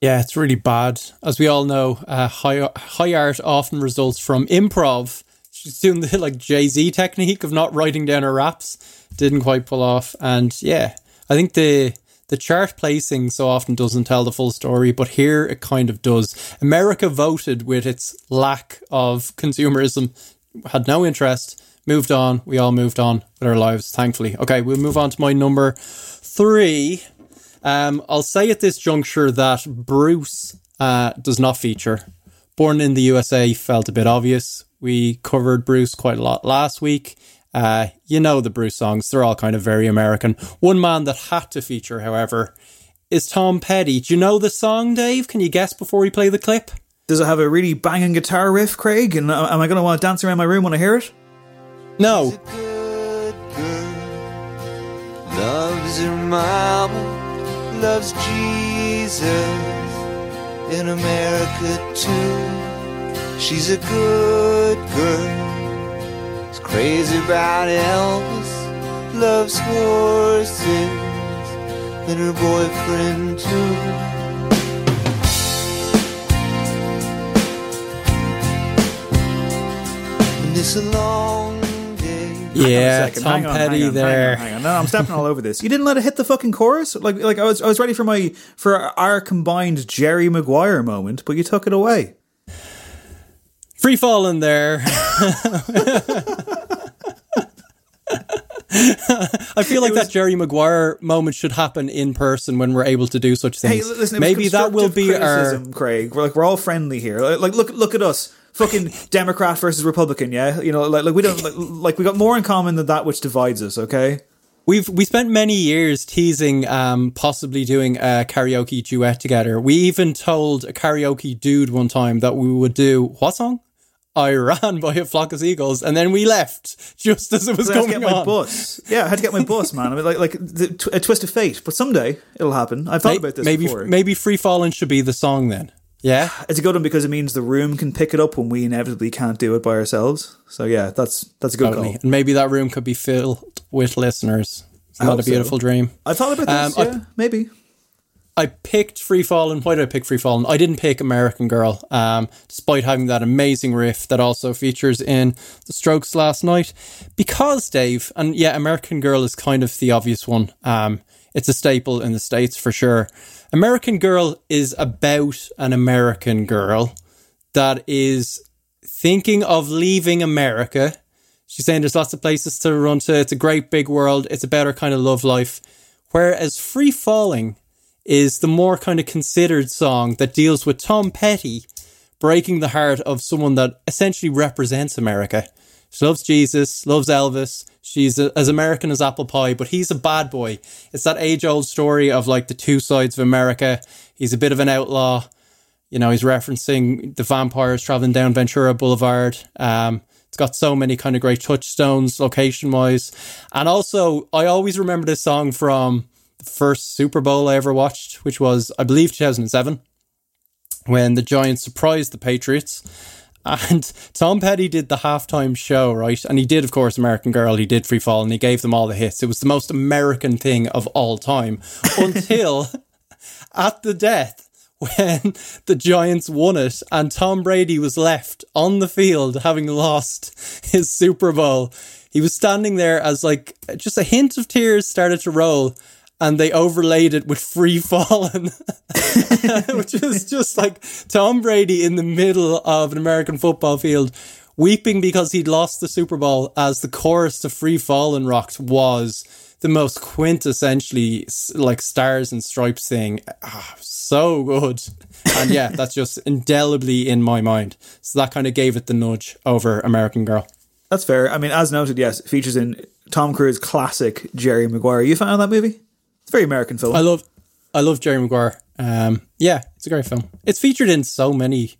Yeah, it's really bad. As we all know, uh, high high art often results from improv. She's doing the like Jay Z technique of not writing down her raps. Didn't quite pull off, and yeah, I think the the chart placing so often doesn't tell the full story, but here it kind of does. America voted with its lack of consumerism, had no interest, moved on. We all moved on with our lives, thankfully. Okay, we'll move on to my number three. Um, I'll say at this juncture that Bruce uh, does not feature. Born in the USA felt a bit obvious. We covered Bruce quite a lot last week. Uh, you know the Bruce songs, they're all kind of very American. One man that had to feature, however, is Tom Petty. Do you know the song, Dave? Can you guess before we play the clip? Does it have a really banging guitar riff, Craig? And uh, am I going to want to dance around my room when I hear it? No. Loves her mama, loves Jesus in America too. She's a good girl, is crazy about Elvis, loves horses and her boyfriend too. And it's a long day. Yeah, Hang on a second. Tom Hang on, Petty hang on, there. Hang on, hang on. No, I'm stepping all over this. You didn't let it hit the fucking chorus. Like, like I was, I was ready for my for our combined Jerry Maguire moment, but you took it away. Free falling there. I feel like that Jerry Maguire moment should happen in person when we're able to do such Hey, things. listen, Maybe that will be our. Craig. We're like we're all friendly here. Like, like, look, look at us, fucking Democrat versus Republican. Yeah, you know, like, like we don't like, like we got more in common than that which divides us. Okay. We've we spent many years teasing um, possibly doing a karaoke duet together. We even told a karaoke dude one time that we would do what song? I ran by a flock of seagulls, and then we left just as it was going get my on. bus. Yeah, I had to get my bus, man. I mean, like, like the, a twist of fate. But someday it'll happen. I've thought about this maybe before. maybe free falling should be the song then. Yeah, It's a good one because it means the room can pick it up when we inevitably can't do it by ourselves. So yeah, that's that's a good call. And maybe that room could be filled with listeners. That hope a beautiful so. dream? I thought about this. Um, I- maybe. I picked Free Fallen. Why did I pick Free Fallen? I didn't pick American Girl, um, despite having that amazing riff that also features in The Strokes last night. Because, Dave, and yeah, American Girl is kind of the obvious one. Um, it's a staple in the States for sure. American Girl is about an American girl that is thinking of leaving America. She's saying there's lots of places to run to. It's a great big world. It's a better kind of love life. Whereas Free Falling is the more kind of considered song that deals with Tom Petty breaking the heart of someone that essentially represents America. She loves Jesus, loves Elvis. She's a, as American as apple pie, but he's a bad boy. It's that age old story of like the two sides of America. He's a bit of an outlaw. You know, he's referencing the vampires traveling down Ventura Boulevard. Um, it's got so many kind of great touchstones location wise. And also, I always remember this song from the first Super Bowl I ever watched, which was, I believe, 2007, when the Giants surprised the Patriots. And Tom Petty did the halftime show, right? And he did, of course, American Girl. He did Free Fall and he gave them all the hits. It was the most American thing of all time until at the death when the Giants won it and Tom Brady was left on the field having lost his Super Bowl. He was standing there as like just a hint of tears started to roll and they overlaid it with free falling, which is just like Tom Brady in the middle of an American football field weeping because he'd lost the Super Bowl as the chorus to free falling rocked was the most quintessentially like stars and stripes thing. Ah, so good. And yeah, that's just indelibly in my mind. So that kind of gave it the nudge over American Girl. That's fair. I mean, as noted, yes, features in Tom Cruise classic Jerry Maguire. You a fan of that movie? Very American film. I love, I love Jerry Maguire. Um, yeah, it's a great film. It's featured in so many.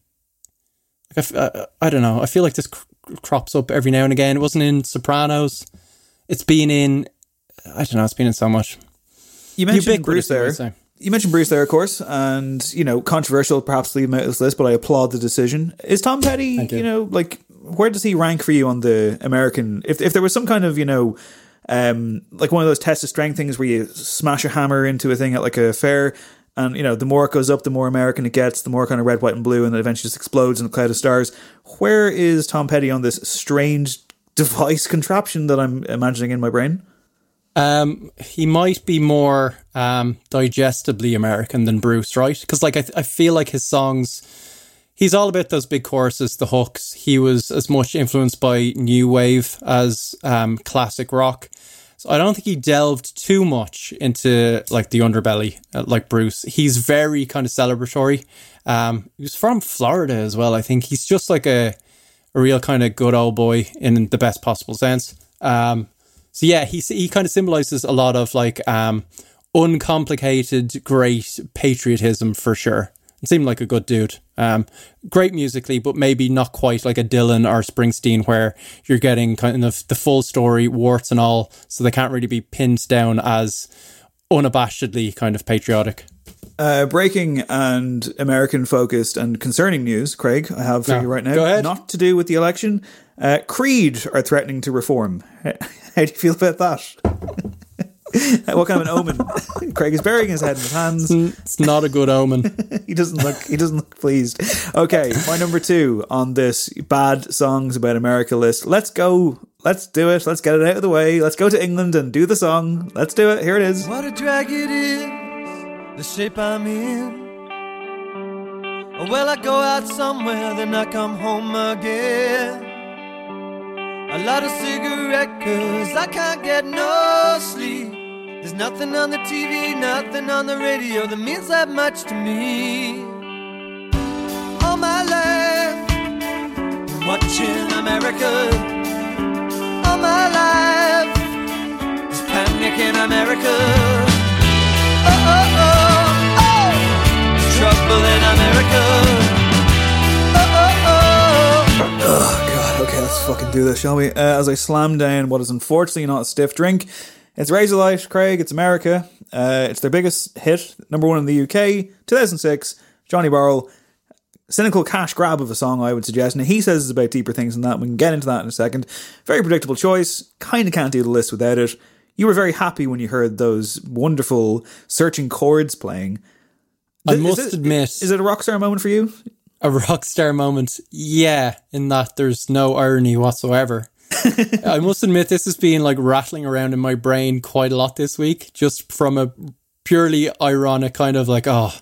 Like I f- uh, I don't know. I feel like this cr- crops up every now and again. It wasn't in Sopranos. It's been in. I don't know. It's been in so much. You mentioned Ubiquitous, Bruce I there. You mentioned Bruce there, of course, and you know, controversial perhaps leave him out of this list, but I applaud the decision. Is Tom Petty, you. you. know, like where does he rank for you on the American? If if there was some kind of you know, um, like one of those test of strength things where you smash a hammer into a thing at like a fair, and you know, the more it goes up, the more American it gets, the more kind of red, white, and blue, and then eventually just explodes in a cloud of stars. Where is Tom Petty on this strange device contraption that I'm imagining in my brain? Um, he might be more um digestibly American than Bruce, right? Because like I, I feel like his songs, he's all about those big choruses, the hooks. He was as much influenced by new wave as um classic rock. So I don't think he delved too much into like the underbelly, uh, like Bruce. He's very kind of celebratory. Um, he was from Florida as well. I think he's just like a a real kind of good old boy in the best possible sense. Um, so yeah, he he kind of symbolizes a lot of like um, uncomplicated, great patriotism for sure. It seemed like a good dude. Um, great musically, but maybe not quite like a Dylan or Springsteen, where you're getting kind of the full story, warts and all. So they can't really be pinned down as unabashedly kind of patriotic. Uh, breaking and American focused and concerning news, Craig, I have for No, you right now. go ahead. Not to do with the election. Uh, Creed are threatening to reform. How do you feel about that? what kind of an omen? Craig is burying his head in his hands. Hmm, it's not a good omen. he doesn't look. He doesn't look pleased. Okay, my number two on this bad songs about America list. Let's go. Let's do it. Let's get it out of the way. Let's go to England and do the song. Let's do it. Here it is. What a drag it is, the shape I'm in. Well, I go out somewhere, then I come home again. I light a cigarette cause I can't get no sleep. There's nothing on the TV, nothing on the radio that means that much to me. All my life, watching America. All my life, there's panic in America. Oh, oh, oh, oh. There's trouble in America. Oh, oh, oh. Oh god. Okay, let's fucking do this, shall we? Uh, as I slam down what is unfortunately not a stiff drink, it's Razorlight, Craig. It's America. Uh, it's their biggest hit, number one in the UK, 2006. Johnny Barrell. Cynical cash grab of a song, I would suggest. Now, he says it's about deeper things than that. We can get into that in a second. Very predictable choice. Kind of can't do the list without it. You were very happy when you heard those wonderful searching chords playing. I Is must it- admit, Is it a rock star moment for you? a rock star moment. Yeah, in that there's no irony whatsoever. I must admit, this has been like rattling around in my brain quite a lot this week, just from a purely ironic kind of like, oh,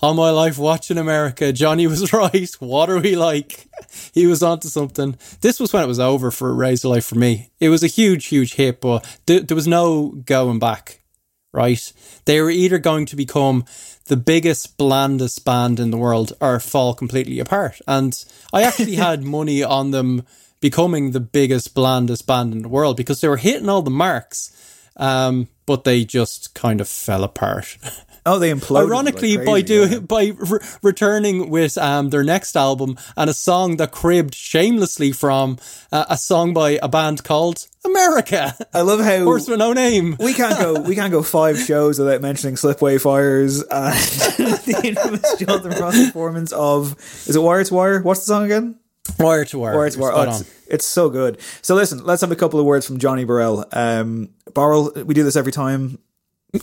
all my life watching America, Johnny was right. What are we like? He was onto something. This was when it was over for Razorlight for me. It was a huge, huge hit, but th- there was no going back right? They were either going to become the biggest, blandest band in the world or fall completely apart. And I actually had money on them becoming the biggest, blandest band in the world because they were hitting all the marks, um, but they just kind of fell apart. Oh, they imploded. Ironically, like by crazy, do yeah. by re- returning with um, their next album and a song that cribbed shamelessly from uh, a song by a band called America. I love how Horse with no name. we can't go. We can't go five shows without mentioning Slipway Fires and the infamous Jonathan Frost performance of is it Wire to Wire? What's the song again? Wire to wire. Wire to Wire. Oh, it's, it's so good. So listen, let's have a couple of words from Johnny Burrell. Um, Barrel, we do this every time.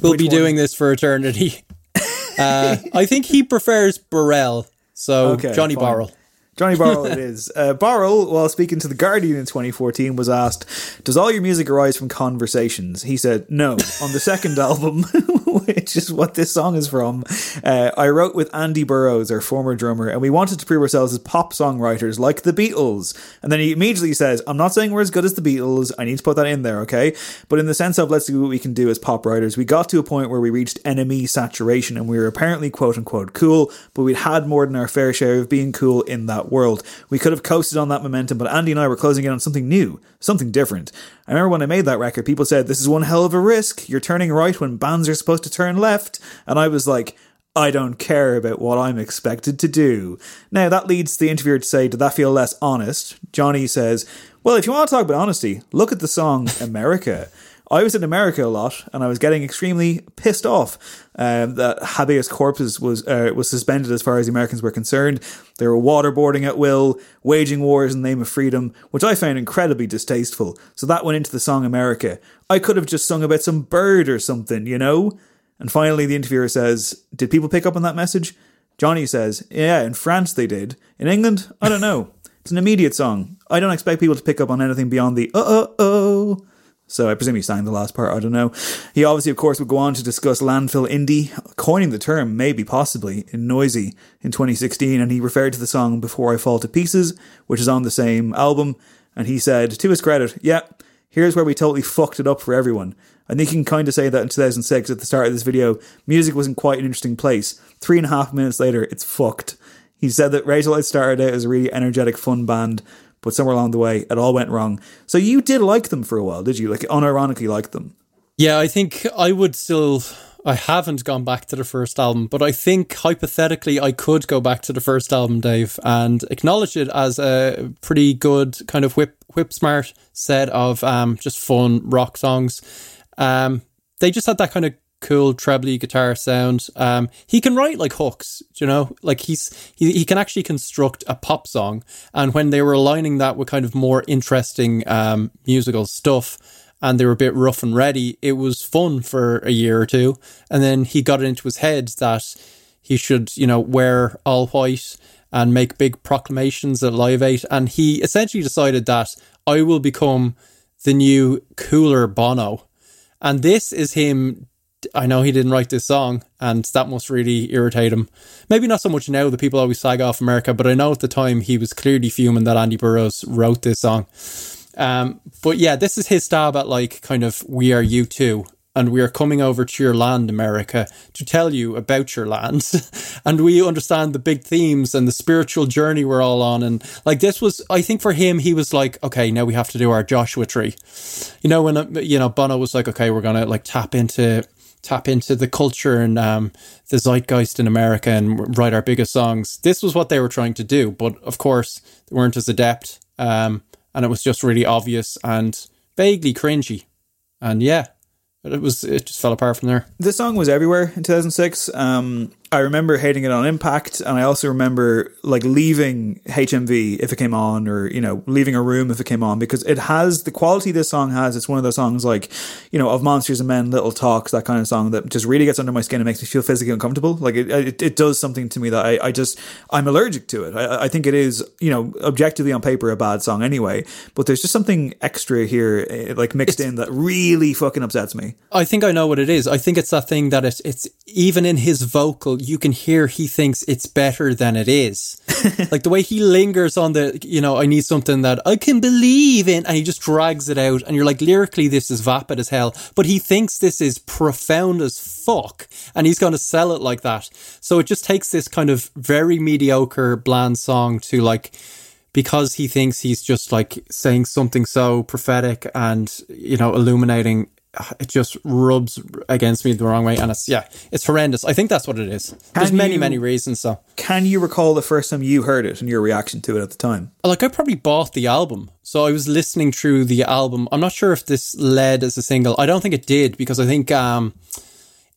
We'll be one? doing this for eternity. Uh, I think he prefers Burrell, so Okay, Johnny fine. Barrel. Johnny Barrell it is. Uh, Barrell, while speaking to The Guardian in 2014, was asked, Does all your music arise from conversations? He said, No. On the second album, which is what this song is from. Uh, I wrote with Andy Burrows, our former drummer, and we wanted to prove ourselves as pop songwriters like the Beatles. And then he immediately says, I'm not saying we're as good as the Beatles. I need to put that in there, okay? But in the sense of let's see what we can do as pop writers, we got to a point where we reached NME saturation and we were apparently quote unquote cool, but we'd had more than our fair share of being cool in that world. We could have coasted on that momentum, but Andy and I were closing in on something new, something different. I remember when I made that record, people said, This is one hell of a risk. You're turning right when bands are supposed to turn left. And I was like, I don't care about what I'm expected to do. Now, that leads the interviewer to say, Did that feel less honest? Johnny says, Well, if you want to talk about honesty, look at the song America. I was in America a lot, and I was getting extremely pissed off um, that habeas corpus was uh, was suspended as far as the Americans were concerned. They were waterboarding at will, waging wars in the name of freedom, which I found incredibly distasteful. So that went into the song America. I could have just sung about some bird or something, you know. And finally, the interviewer says, "Did people pick up on that message?" Johnny says, "Yeah, in France they did. In England, I don't know." It's an immediate song. I don't expect people to pick up on anything beyond the uh oh oh. So I presume he sang the last part, I don't know. He obviously, of course, would go on to discuss landfill indie, coining the term, maybe possibly, in Noisey in 2016, and he referred to the song Before I Fall to Pieces, which is on the same album, and he said, to his credit, yeah, here's where we totally fucked it up for everyone. I think you can kind of say that in 2006, at the start of this video, music was in quite an interesting place. Three and a half minutes later, it's fucked. He said that Razorlight started out as a really energetic, fun band, but somewhere along the way, it all went wrong. So you did like them for a while, did you? Like unironically like them? Yeah, I think I would still. I haven't gone back to the first album, but I think hypothetically I could go back to the first album, Dave, and acknowledge it as a pretty good kind of whip whip smart set of um, just fun rock songs. Um, they just had that kind of cool trebly guitar sound. Um, he can write like hooks, you know, like he's he, he can actually construct a pop song. And when they were aligning that with kind of more interesting um, musical stuff, and they were a bit rough and ready, it was fun for a year or two. And then he got it into his head that he should, you know, wear all white and make big proclamations at Live Eight. And he essentially decided that I will become the new cooler Bono. And this is him I know he didn't write this song, and that must really irritate him. Maybe not so much now that people always slag off America, but I know at the time he was clearly fuming that Andy Burrows wrote this song. Um, but yeah, this is his stab at like kind of we are U2, and we are coming over to your land, America, to tell you about your land. and we understand the big themes and the spiritual journey we're all on. And like this was, I think for him, he was like, okay, now we have to do our Joshua tree. You know, when, uh, you know, Bono was like, okay, we're to like tap into tap into the culture and um, the zeitgeist in America and write our biggest songs. This was what they were trying to do, but of course they weren't as adept, um, and it was just really obvious and vaguely cringy. And yeah, it was it just fell apart from there. This song was everywhere in 2006. Um, I remember hating it on Impact, and I also remember like leaving HMV if it came on, or you know, leaving a room if it came on, because it has the quality this song has. It's one of those songs like, you know, of Monsters and Men, Little Talks, that kind of song that just really gets under my skin and makes me feel physically uncomfortable. Like it, it, it does something to me that I, I just I'm allergic to it. I, I think it is, you know, objectively on paper a bad song anyway, but there's just something extra here, eh, like mixed it's, in that really fucking upsets me. I think I know what it is. I think it's that thing that it's it's even in his vocal you can hear he thinks it's better than it is. like the way he lingers on the, you know, I need something that I can believe in, and he just drags it out, and you're like, lyrically, this is vapid as hell, but he thinks this is profound as fuck, and he's going to sell it like that. So it just takes this kind of very mediocre, bland song to like, because he thinks he's just like saying something so prophetic and, you know, illuminating it just rubs against me the wrong way and it's yeah it's horrendous. I think that's what it is. Can there's many you, many reasons so. can you recall the first time you heard it and your reaction to it at the time? Like i probably bought the album so i was listening through the album. I'm not sure if this led as a single. I don't think it did because i think um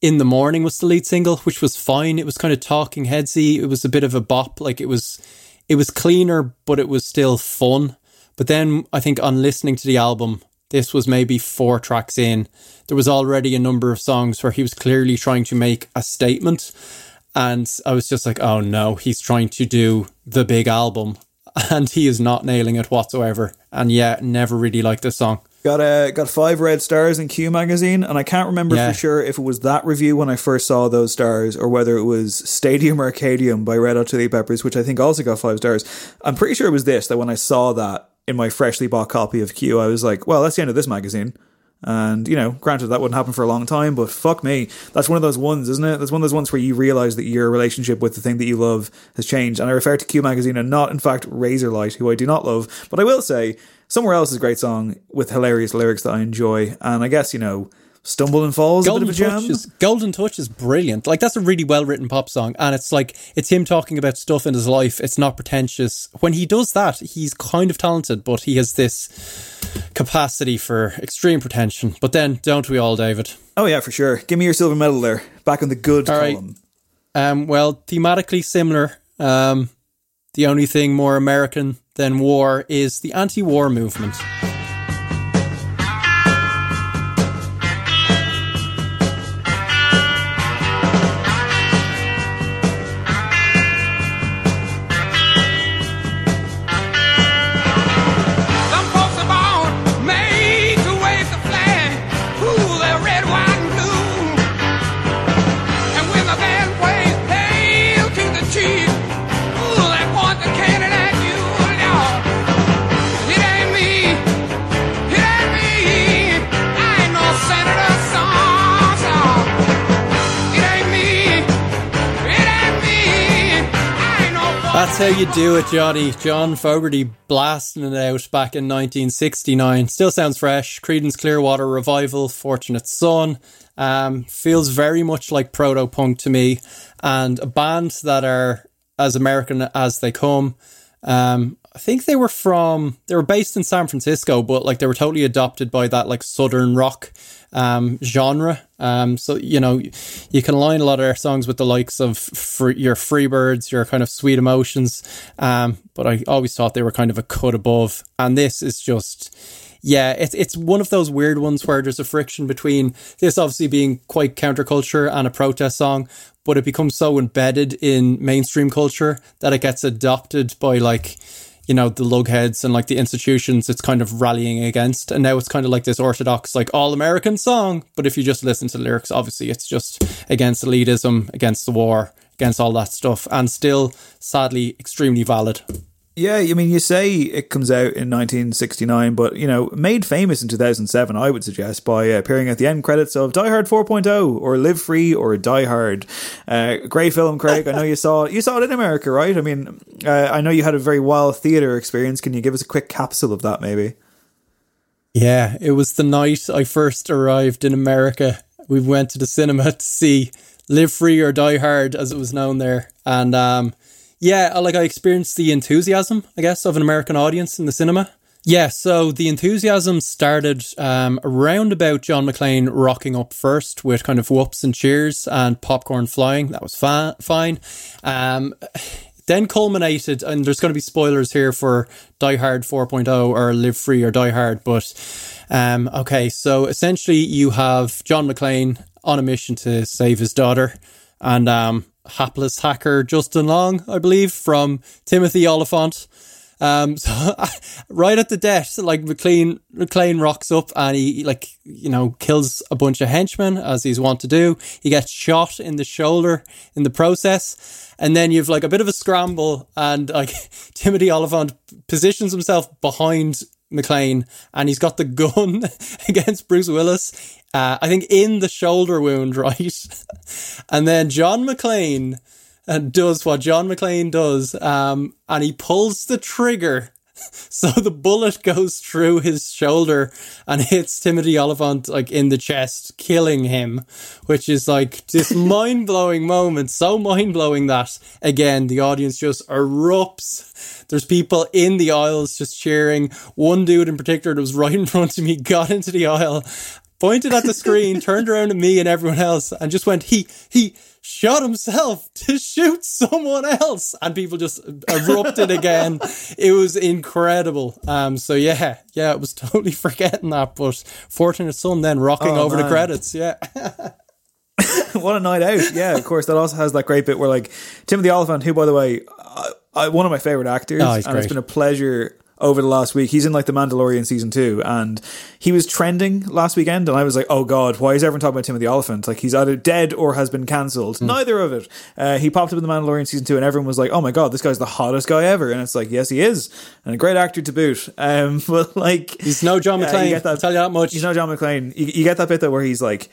in the morning was the lead single which was fine. It was kind of talking headsy. It was a bit of a bop. Like it was it was cleaner but it was still fun. But then i think on listening to the album this was maybe four tracks in. There was already a number of songs where he was clearly trying to make a statement. And I was just like, oh no, he's trying to do the big album and he is not nailing it whatsoever. And yeah, never really liked this song. Got uh, got five red stars in Q magazine, and I can't remember Yeah. for sure if it was that review when I first saw those stars, or whether it was Stadium Arcadium by Red Hot Chili Peppers, which I think also got five stars. I'm pretty sure it was this that when I saw that in my freshly bought copy of Q, I was like, well, that's the end of this magazine. And you know, granted that wouldn't happen for a long time, but fuck me, that's one of those ones, isn't it? That's one of those ones where you realize that your relationship with the thing that you love has changed. And I refer to Q magazine and not, in fact, Razorlight, who I do not love. But I will say, somewhere else is a great song with hilarious lyrics that I enjoy. And I guess you know, Stumble and Falls Golden a bit of a jam. Touch is Golden Touch is brilliant. Like that's a really well written pop song, and it's like it's him talking about stuff in his life. It's not pretentious. When he does that, he's kind of talented, but he has this capacity for extreme pretension. But then, don't we all, David? Oh yeah, for sure. Give me your silver medal there. Back on the good All right. column. Um, well, thematically similar. Um, the only thing more American than war is the anti-war movement. That's how you do it, Johnny. John Fogerty blasting it out back in 1969. Still sounds fresh. Creedence Clearwater Revival, Fortunate Son. Um, feels very much like proto punk to me, and a band that are as American as they come. Um, I think they were from they were based in San Francisco, but like they were totally adopted by that like southern rock um, genre. Um, so you know you can align a lot of their songs with the likes of fr- your Freebirds, your kind of Sweet Emotions. Um, but I always thought they were kind of a cut above, and this is just yeah, it's it's one of those weird ones where there's a friction between this obviously being quite counterculture and a protest song, but it becomes so embedded in mainstream culture that it gets adopted by like you know the lugheads and like the institutions it's kind of rallying against. And now it's kind of like this orthodox like all american song. But if you just listen to the lyrics obviously it's just against elitism against the war against all that stuff. And still sadly extremely valid Yeah, I mean, you say it comes out in 1969, but you know, made famous in 2007, I would suggest by uh, appearing at the end credits of Die Hard 4.0 or Live Free or Die Hard. Uh, great film, Craig. I know you saw you saw it in America, right? I mean, uh, I know you had a very wild theater experience. Can you give us a quick capsule of that, maybe? Yeah, it was the night I first arrived in America. We went to the cinema to see Live Free or Die Hard, as it was known there. And um, yeah, like I experienced the enthusiasm, I guess, of an American audience in the cinema. Yeah, so the enthusiasm started um, around about John McClane rocking up first with kind of whoops and cheers and popcorn flying. That was fine. Um, then culminated, and there's going to be spoilers here for Die Hard 4.0 or Live Free or Die Hard, but um, okay, so essentially you have John McClane on a mission to save his daughter, and um, hapless hacker Justin Long, I believe, from Timothy Olyphant. Um, so right at the death, like McClane, McClane rocks up and he like you know kills a bunch of henchmen as he's wont to do. He gets shot in the shoulder in the process, and then you've like a bit of a scramble, and like Timothy Olyphant positions himself behind McClane, and he's got the gun against Bruce Willis. Uh, I think in the shoulder wound, right? and then John McClane does what John McClane does, um, and he pulls the trigger. So the bullet goes through his shoulder and hits Timothy Olyphant like in the chest, killing him, which is like this mind blowing moment. So mind blowing that again, the audience just erupts. There's people in the aisles just cheering. One dude in particular that was right in front of me got into the aisle, pointed at the screen, turned around at me and everyone else, and just went, he, he, shot himself to shoot someone else. And people just erupted again. It was incredible. Um so yeah. Yeah it was totally forgetting that. But fortunate son then rocking Oh, over the credits. Yeah. What a night out. Yeah, of course. That also has that great bit where, like, Timothy Olyphant, who, by the way, I, I, one of my favorite actors, Oh, and it's been a pleasure over the last week. He's in like the Mandalorian season two, and he was trending last weekend, and I was like, oh god, why is everyone talking about Timothy Olyphant? Like he's either dead or has been cancelled. Neither of it. Uh, he popped up in the Mandalorian season two, and everyone was like, oh my god, this guy's the hottest guy ever, and it's like, yes, he is, and a great actor to boot. Um, but like he's no John uh, McClane. you get that, I'll tell you that much. He's no John McClane. You, you get that bit though where he's like.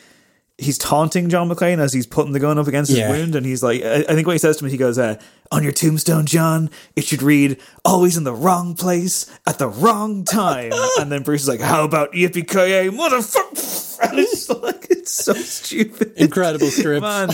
He's taunting John McClane as he's putting the gun up against Yeah. his wound, and he's like, I, I think what he says to him, he goes, uh, "On your tombstone, John, it should read always in the wrong place at the wrong time." and then Bruce is like, "How about yippee ki motherfucker?" And it's like it's so stupid. Incredible script. man.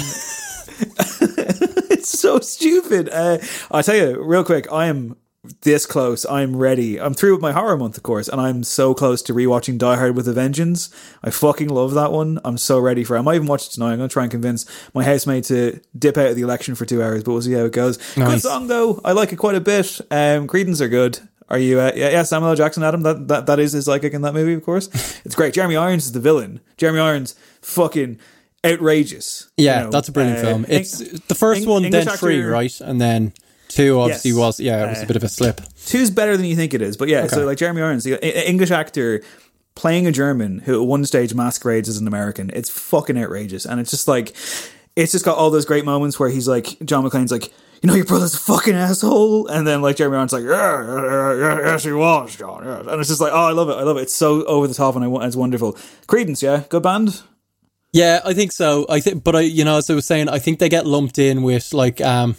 it's so stupid. Uh, I'll tell you real quick. I am this close. I'm ready. I'm through with my horror month, of course, and I'm so close to rewatching Die Hard with a Vengeance. I fucking love that one. I'm so ready for. it. I might even watch it tonight. I'm gonna try and convince my housemate to dip out of the election for two hours, but we'll see how it goes. Good song though. I like it quite a bit. Um, Creedence are good. Are you? Uh, yeah, yeah, Samuel L. Jackson, Adam. That, that that is his psychic in that movie, of course. It's great. Jeremy Irons is the villain. Jeremy Irons, fucking outrageous. Yeah, You know, that's a brilliant uh, film. It's the first Eng- one, English then three, right, and then two obviously Yes. was yeah, it was Uh, a bit of a slip. Two's better than you think it is, but yeah. Okay. So like Jeremy Irons, the a- English actor playing a German who at one stage masquerades as an American. It's fucking outrageous, and it's just like it's just got all those great moments where he's like John McClane's like. You know your brother's a fucking asshole, and then like Jeremy Irons like, yeah, yeah, yeah, yes he was, John, yeah. and it's just like, oh, I love it, I love it. It's so over the top, and I, it's wonderful. Creedence, yeah, good band. Yeah, I think so. I think, but I, you know, as I was saying, I think they get lumped in with like um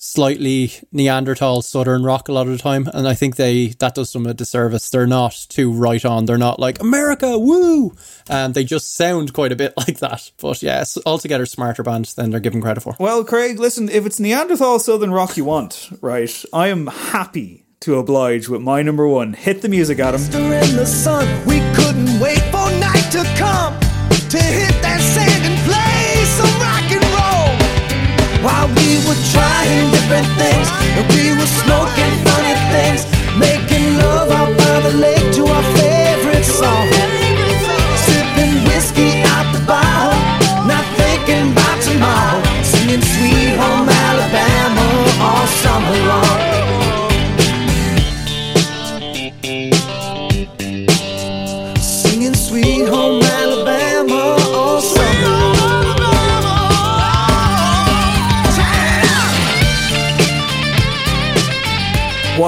slightly Neanderthal Southern rock a lot of the time, and I think they that does them a disservice. They're not too right on. They're not like America, woo, and they just sound quite a bit like that. But yeah, it's altogether smarter band than they're given credit for. Well, Craig, listen, if it's Neanderthal Southern rock you want, right, I am happy to oblige with my number one. Hit the music, Adam. in the sun. We couldn't wait for night to come to hit that sand we were trying different things, we were smoking funny things, making love out by the lake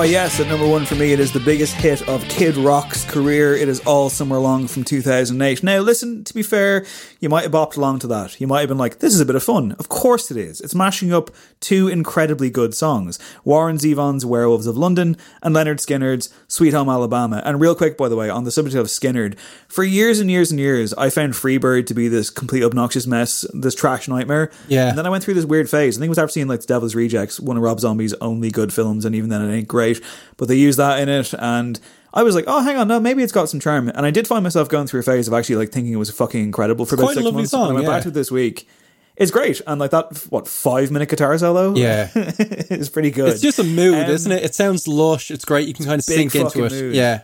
Why, yes, at number one for me, it is the biggest hit of Kid Rock's career. It is All Summer Long from 2008. Now, listen, to be fair, you might have bopped along to that. You might have been like, this is a bit of fun. Of course it is. It's mashing up two incredibly good songs Warren Zevon's Werewolves of London and Lynyrd Skynyrd's Sweet Home Alabama. And real quick, by the way, on the subject of Skynyrd, for years and years and years, I found Freebird to be this complete obnoxious mess, this trash nightmare. Yeah. And then I went through this weird phase. I think it was after seeing like The Devil's Rejects, one of Rob Zombie's only good films, and even then it ain't great. But they use that in it, and I was like, oh, hang on, no, maybe it's got some charm. And I did find myself going through a phase of actually like thinking it was fucking incredible for It's about quite a six lovely months. song, and I went yeah. back to it this week. It's great, and like that, what five minute guitar solo? Yeah. is pretty good. It's just a mood, Um, isn't it? It sounds lush. It's great. You can kind of sink into it. mood. Yeah.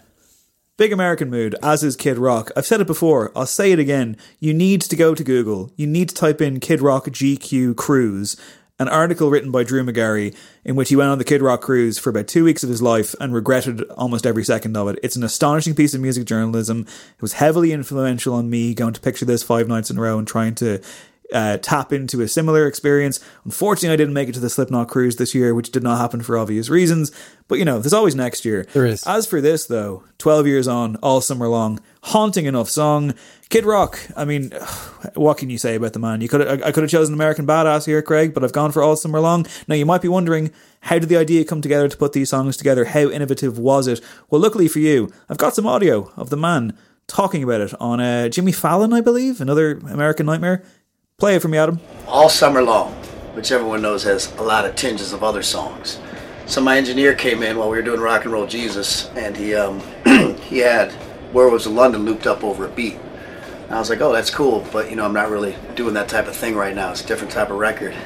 Big American mood, as is Kid Rock. I've said it before, I'll say it again. You need to go to Google. You need to type in Kid Rock GQ Cruise, an article written by Drew Magary in which he went on the Kid Rock cruise for about two weeks of his life and regretted almost every second of it. It's an astonishing piece of music journalism. It was heavily influential on me going to picture this five nights in a row and trying to uh, tap into a similar experience. Unfortunately, I didn't make it to the Slipknot cruise this year, which did not happen for obvious reasons. But you know, there's always next year. There is. As for this, though, 12 years on, all summer long, haunting enough song. Kid Rock, I mean, what can you say about the man? You could I could have chosen American Badass here, Craig, but I've gone for all summer long. Now, you might be wondering, how did the idea come together to put these songs together? How innovative was it? Well, luckily for you, I've got some audio of the man talking about it on uh, Jimmy Fallon, I believe, another American Nightmare. Play it for me, Adam. all summer long, which everyone knows has a lot of tinges of other songs. So my engineer came in while we were doing Rock and Roll Jesus, and he um, he had Werewolves of London looped up over a beat. And I was like, oh, that's cool, but you know, I'm not really doing that type of thing right now. It's a different type of record.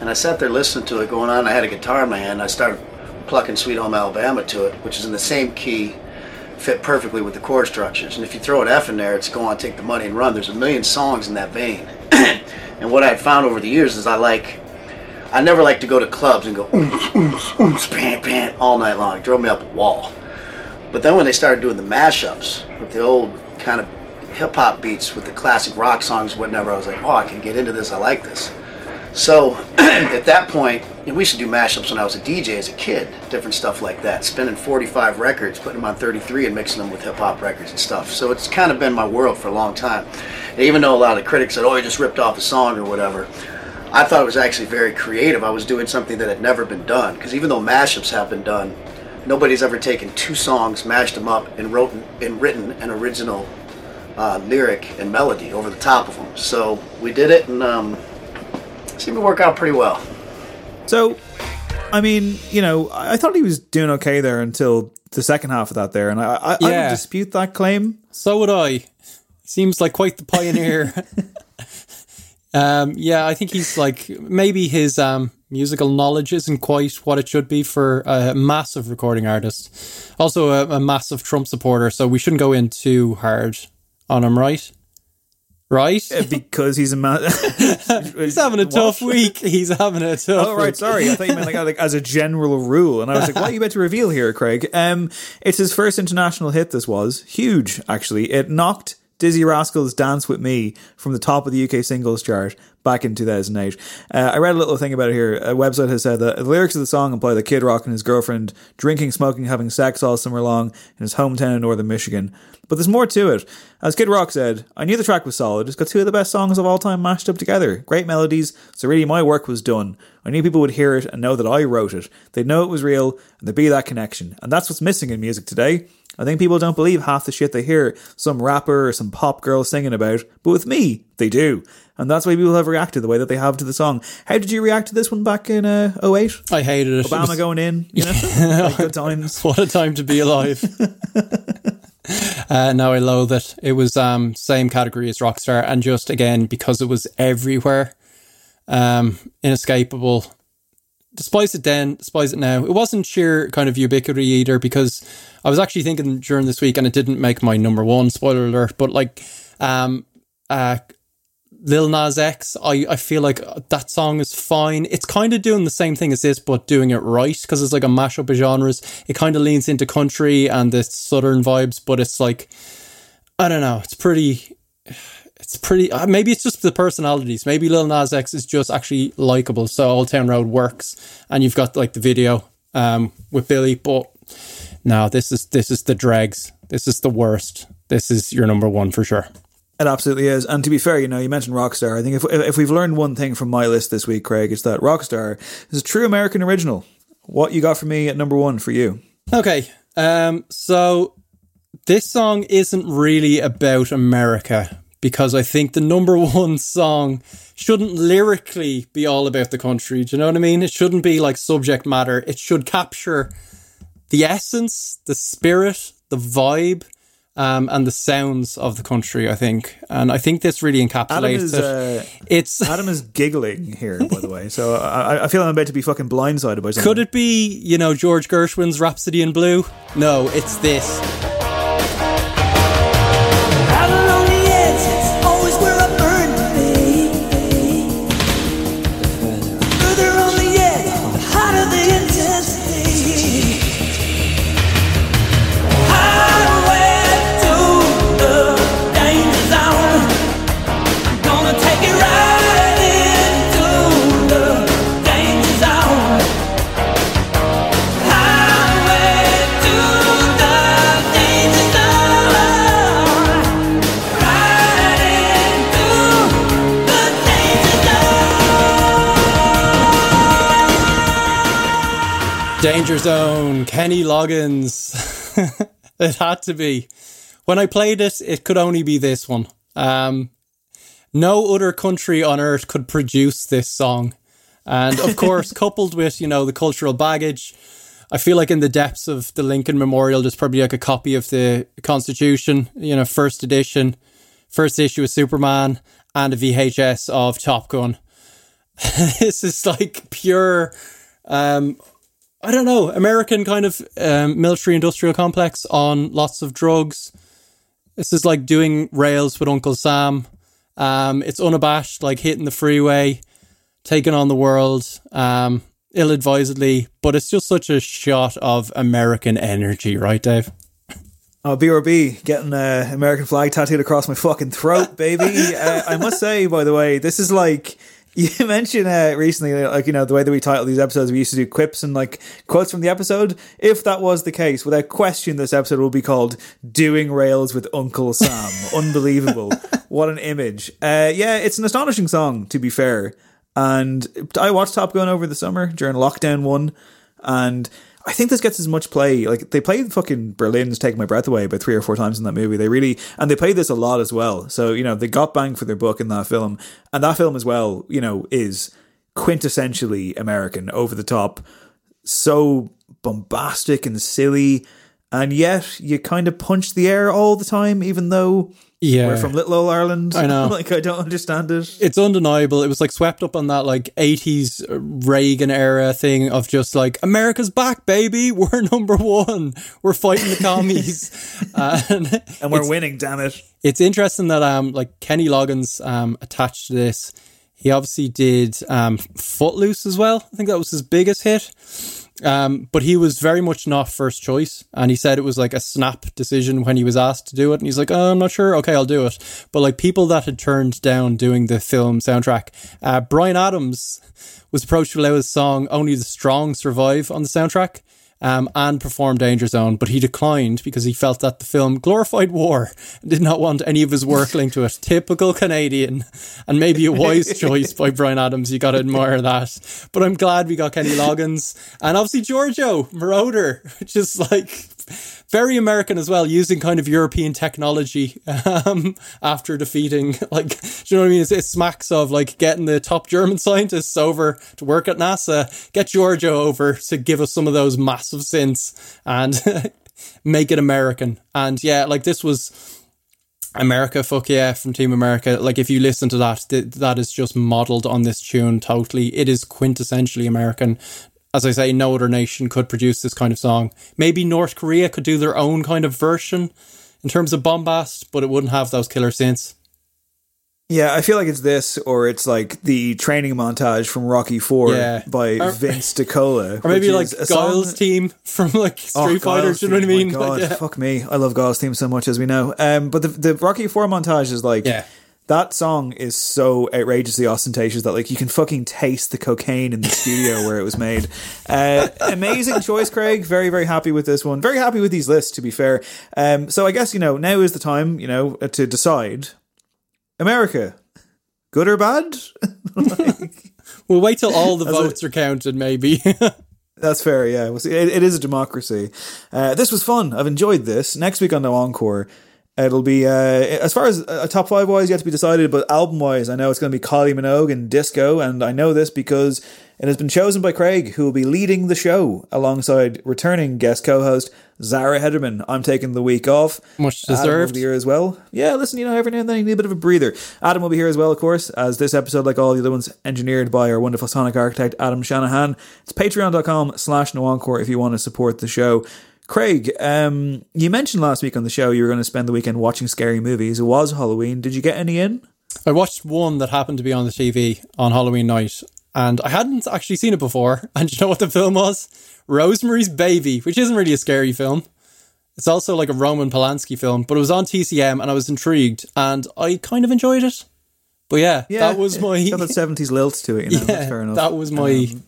And I sat there listening to it going on. I had a guitar in my hand. I started plucking Sweet Home Alabama to it, which is in the same key, fit perfectly with the chord structures. And if you throw an F in there, it's go on, take the money and run. There's a million songs in that vein. and what I've found over the years is I like, I never like to go to clubs and go oomph, oomph, oomph, all night long. It drove me up a wall. But then when they started doing the mashups with the old kind of hip hop beats with the classic rock songs, whatever, I was like, oh, I can get into this. I like this. So at that point, we used to do mashups when I was a DJ as a kid, different stuff like that. Spinning 45 records, putting them on 33, and mixing them with hip hop records and stuff. So it's kind of been my world for a long time. And even though a lot of critics said, "Oh, you just ripped off a song or whatever," I thought it was actually very creative. I was doing something that had never been done. Because even though mashups have been done, nobody's ever taken two songs, mashed them up, and wrote and written an original uh, lyric and melody over the top of them. So we did it, and um, seemed to work out pretty well. So, I mean, you know, I I thought he was doing okay there until the second half of that there, and I, I, I Yeah. would dispute that claim. So would I. Seems like quite the pioneer. um, yeah, I think he's like maybe his um, musical knowledge isn't quite what it should be for a massive recording artist. Also, a, a massive Trump supporter, so we shouldn't go in too hard on him, right? Right? because he's a man. he's having a tough week. He's having a tough. Oh right, week. sorry. I thought you meant like, like as a general rule, and I was like, "What are you about to reveal here, Craig?" Um, it's his first international hit. This was huge, actually. It knocked Dizzee Rascal's "Dance with Me" from the top of the UK singles chart back in 2008. Uh, I read a little thing about it here. A website has said that the lyrics of the song imply that Kid Rock and his girlfriend drinking, smoking, having sex all summer long in his hometown in northern Michigan. But there's more to it. As Kid Rock said, I knew the track was solid. It's got two of the best songs of all time mashed up together. Great melodies, so really my work was done. I knew people would hear it and know that I wrote it. They'd know it was real and there'd be that connection. And that's what's missing in music today. I think people don't believe half the shit they hear some rapper or some pop girl singing about, but with me, they do. And that's why people have reacted the way that they have to the song. How did you react to this one back in uh, 08? I hated it. It Obama was- going in, you know? Like good times. What a time to be alive. uh, no, I loathe it. It was um same category as Rockstar, and just again because it was everywhere, um, inescapable. Despise it then, despise it now. It wasn't sheer kind of ubiquity either because I was actually thinking during this week, and it didn't make my number one. Spoiler alert! But like, um, uh, Lil Nas X, I, I feel like that song is fine. It's kind of doing the same thing as this, but doing it right because it's like a mashup of genres. It kind of leans into country and the southern vibes, but it's like, I don't know, it's pretty. It's pretty. Uh, maybe it's just the personalities. Maybe Lil Nas X is just actually likable, so Old Town Road works, and you've got like the video um, with Billy. But no, this is this is the dregs. This is the worst. This is your number one for sure. It absolutely is. And to be fair, you know, you mentioned Rockstar. I think if, if we've learned one thing from my list this week, Craig, it's that Rockstar is a true American original. What you got for me at number one for you? Okay. Um, so this song isn't really about America because I think the number one song shouldn't lyrically be all about the country. Do you know what I mean? It shouldn't be like subject matter. It should capture the essence, the spirit, the vibe, um, and the sounds of the country, I think. And I think this really encapsulates Adam is, it. uh, it's Adam is giggling here, by the way. So I, I feel I'm about to be fucking blindsided by something. Could it be, you know, George Gershwin's Rhapsody in Blue? No, it's this. Danger zone. Kenny Loggins. it had to be. When I played it, it could only be this one. Um, no other country on earth could produce this song. And of course, coupled with, you know, the cultural baggage, I feel like in the depths of the Lincoln Memorial, there's probably like a copy of the Constitution, you know, first edition, first issue of Superman, and a VHS of Top Gun. this is like pure, um, I don't know, American kind of um, military industrial complex on lots of drugs. This is like doing rails with Uncle Sam. Um, it's unabashed, like hitting the freeway, taking on the world, um, ill advisedly, but it's just such a shot of American energy, right, Dave? Oh, BRB, getting uh, American flag tattooed across my fucking throat, baby. uh, I must say, by the way, this is like you mentioned uh, recently, like you know, the way that we title these episodes, we used to do quips and like quotes from the episode. If that was the case, without question, this episode will be called "Doing Rails with Uncle Sam." Unbelievable! what an image. Uh, yeah, it's an astonishing song, to be fair. And I watched Top Gun over the summer during lockdown one, and I think this gets as much play. Like they played fucking Berlin's "Take My Breath Away" about three or four times in that movie. They really and they played this a lot as well. So you know they got bang for their buck in that film, and that film as well. You know is quintessentially American, over the top, so bombastic and silly, and yet you kind of punch the air all the time, even though. Yeah. We're from Little Old Ireland. I know. like I don't understand it. It's undeniable. It was like swept up on that like 80s Reagan era thing of just like America's back, baby. We're number one. We're fighting the commies, and, and we're winning. Damn it! It's interesting that um like Kenny Loggins um attached to this. He obviously did um Footloose as well. I think that was his biggest hit. Um, but he was very much not first choice, and he said it was like a snap decision when he was asked to do it, and he's like, "Oh, I'm not sure. Okay, I'll do it." But like people that had turned down doing the film soundtrack, uh, Bryan Adams was approached to allow his song "Only the Strong Survive" on the soundtrack. Um, and perform Danger Zone, but he declined because he felt that the film glorified war and did not want any of his work linked to it. Typical Canadian, and maybe a wise choice by Bryan Adams. You got to admire that. But I'm glad we got Kenny Loggins and obviously Giorgio Moroder, which is like very American as well, using kind of European technology um, after defeating, like, do you know what I mean? It, it smacks of like getting the top German scientists over to work at NASA, get Giorgio over to give us some of those massive synths and make it American. And yeah, like this was America, fuck yeah, from Team America. Like if you listen to that, th- that is just modeled on this tune totally. It is quintessentially American. As I say, no other nation could produce this kind of song. Maybe North Korea could do their own kind of version in terms of bombast, but it wouldn't have those killer synths. Yeah, I feel like it's this, or it's like the training montage from Rocky Four Yeah. by Or- Vince DiCola, Or maybe like a song- Guile's team from like Street Oh, Fighter. Guile's Do you know what I mean? God, Like, yeah. fuck me, I love Guile's theme so much, as we know. Um, but the the Rocky Four montage is like, Yeah. That song is so outrageously ostentatious that like you can fucking taste the cocaine in the studio where it was made. Uh, amazing choice, Craig. Very very happy with this one. Very happy with these lists, to be fair. Um, so I guess you know now is the time you know to decide. America, good or bad? We'll wait till all the votes are counted, maybe. That's fair, yeah. It, it is a democracy. Uh, this was fun. I've enjoyed this. Next week on No Encore, it'll be, uh, as far as uh, top five wise, yet to be decided, but album wise, I know it's going to be Kylie Minogue and Disco, and I know this because it has been chosen by Craig, who will be leading the show alongside returning guest co host Zara Hederman. I'm taking the week off. Much Adam will deserved. be here as well. Yeah, listen, you know, every now and then you need a bit of a breather. Adam will be here as well, of course, as this episode, like all the other ones, engineered by our wonderful sonic architect, Adam Shanahan. It's patreon.com slash no encore if you want to support the show. Craig, um, you mentioned last week on the show you were going to spend the weekend watching scary movies. It was Halloween. Did you get any in? I watched one that happened to be on the TV on Halloween night, and I hadn't actually seen it before. And you know what the film was? Rosemary's Baby, which isn't really a scary film. It's also like a Roman Polanski film, but it was on TCM, and I was intrigued, and I kind of enjoyed it. But yeah, that was my Got that 70s lilt to it, you know. yeah, fair enough. that was my Um,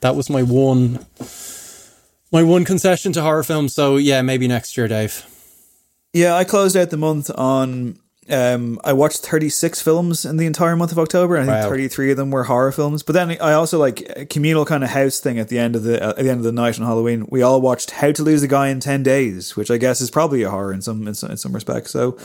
that was my one my one concession to horror films. So yeah, maybe next year, Dave. Yeah, I closed out the month on. Um, I watched 36 films in the entire month of October. and I think Wow. 33 of them were horror films. But then I also like a communal kind of house thing at the end of the uh, at the end of the night on Halloween. We all watched How to Lose a Guy in 10 Days, which I guess is probably a horror in some in some, in some respects. So,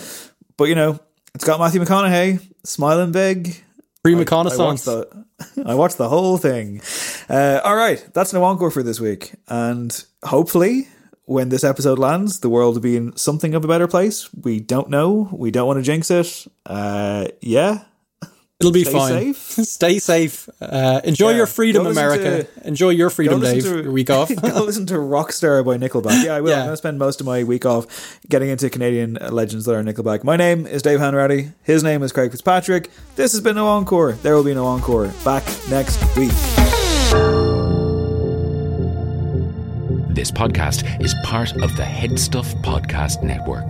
but you know, it's got Matthew McConaughey smiling big. Free I- I watched the, I watched the whole thing. Uh, all right, that's no encore for this week, and hopefully, when this episode lands, the world will be in something of a better place. We don't know. We don't want to jinx it. Uh, yeah, It'll be Stay fine. safe. Stay safe. Uh, enjoy Yeah. your freedom, Go America. to- enjoy your freedom, Dave. to- your week off. Go listen to Rockstar by Nickelback. Yeah, I will. Yeah. I'm going to spend most of my week off getting into Canadian legends that are Nickelback. My name is Dave Hanratty. His name is Craig Fitzpatrick. This has been No Encore. There will be no Encore. Back next week. This podcast is part of the Head Stuff Podcast Network.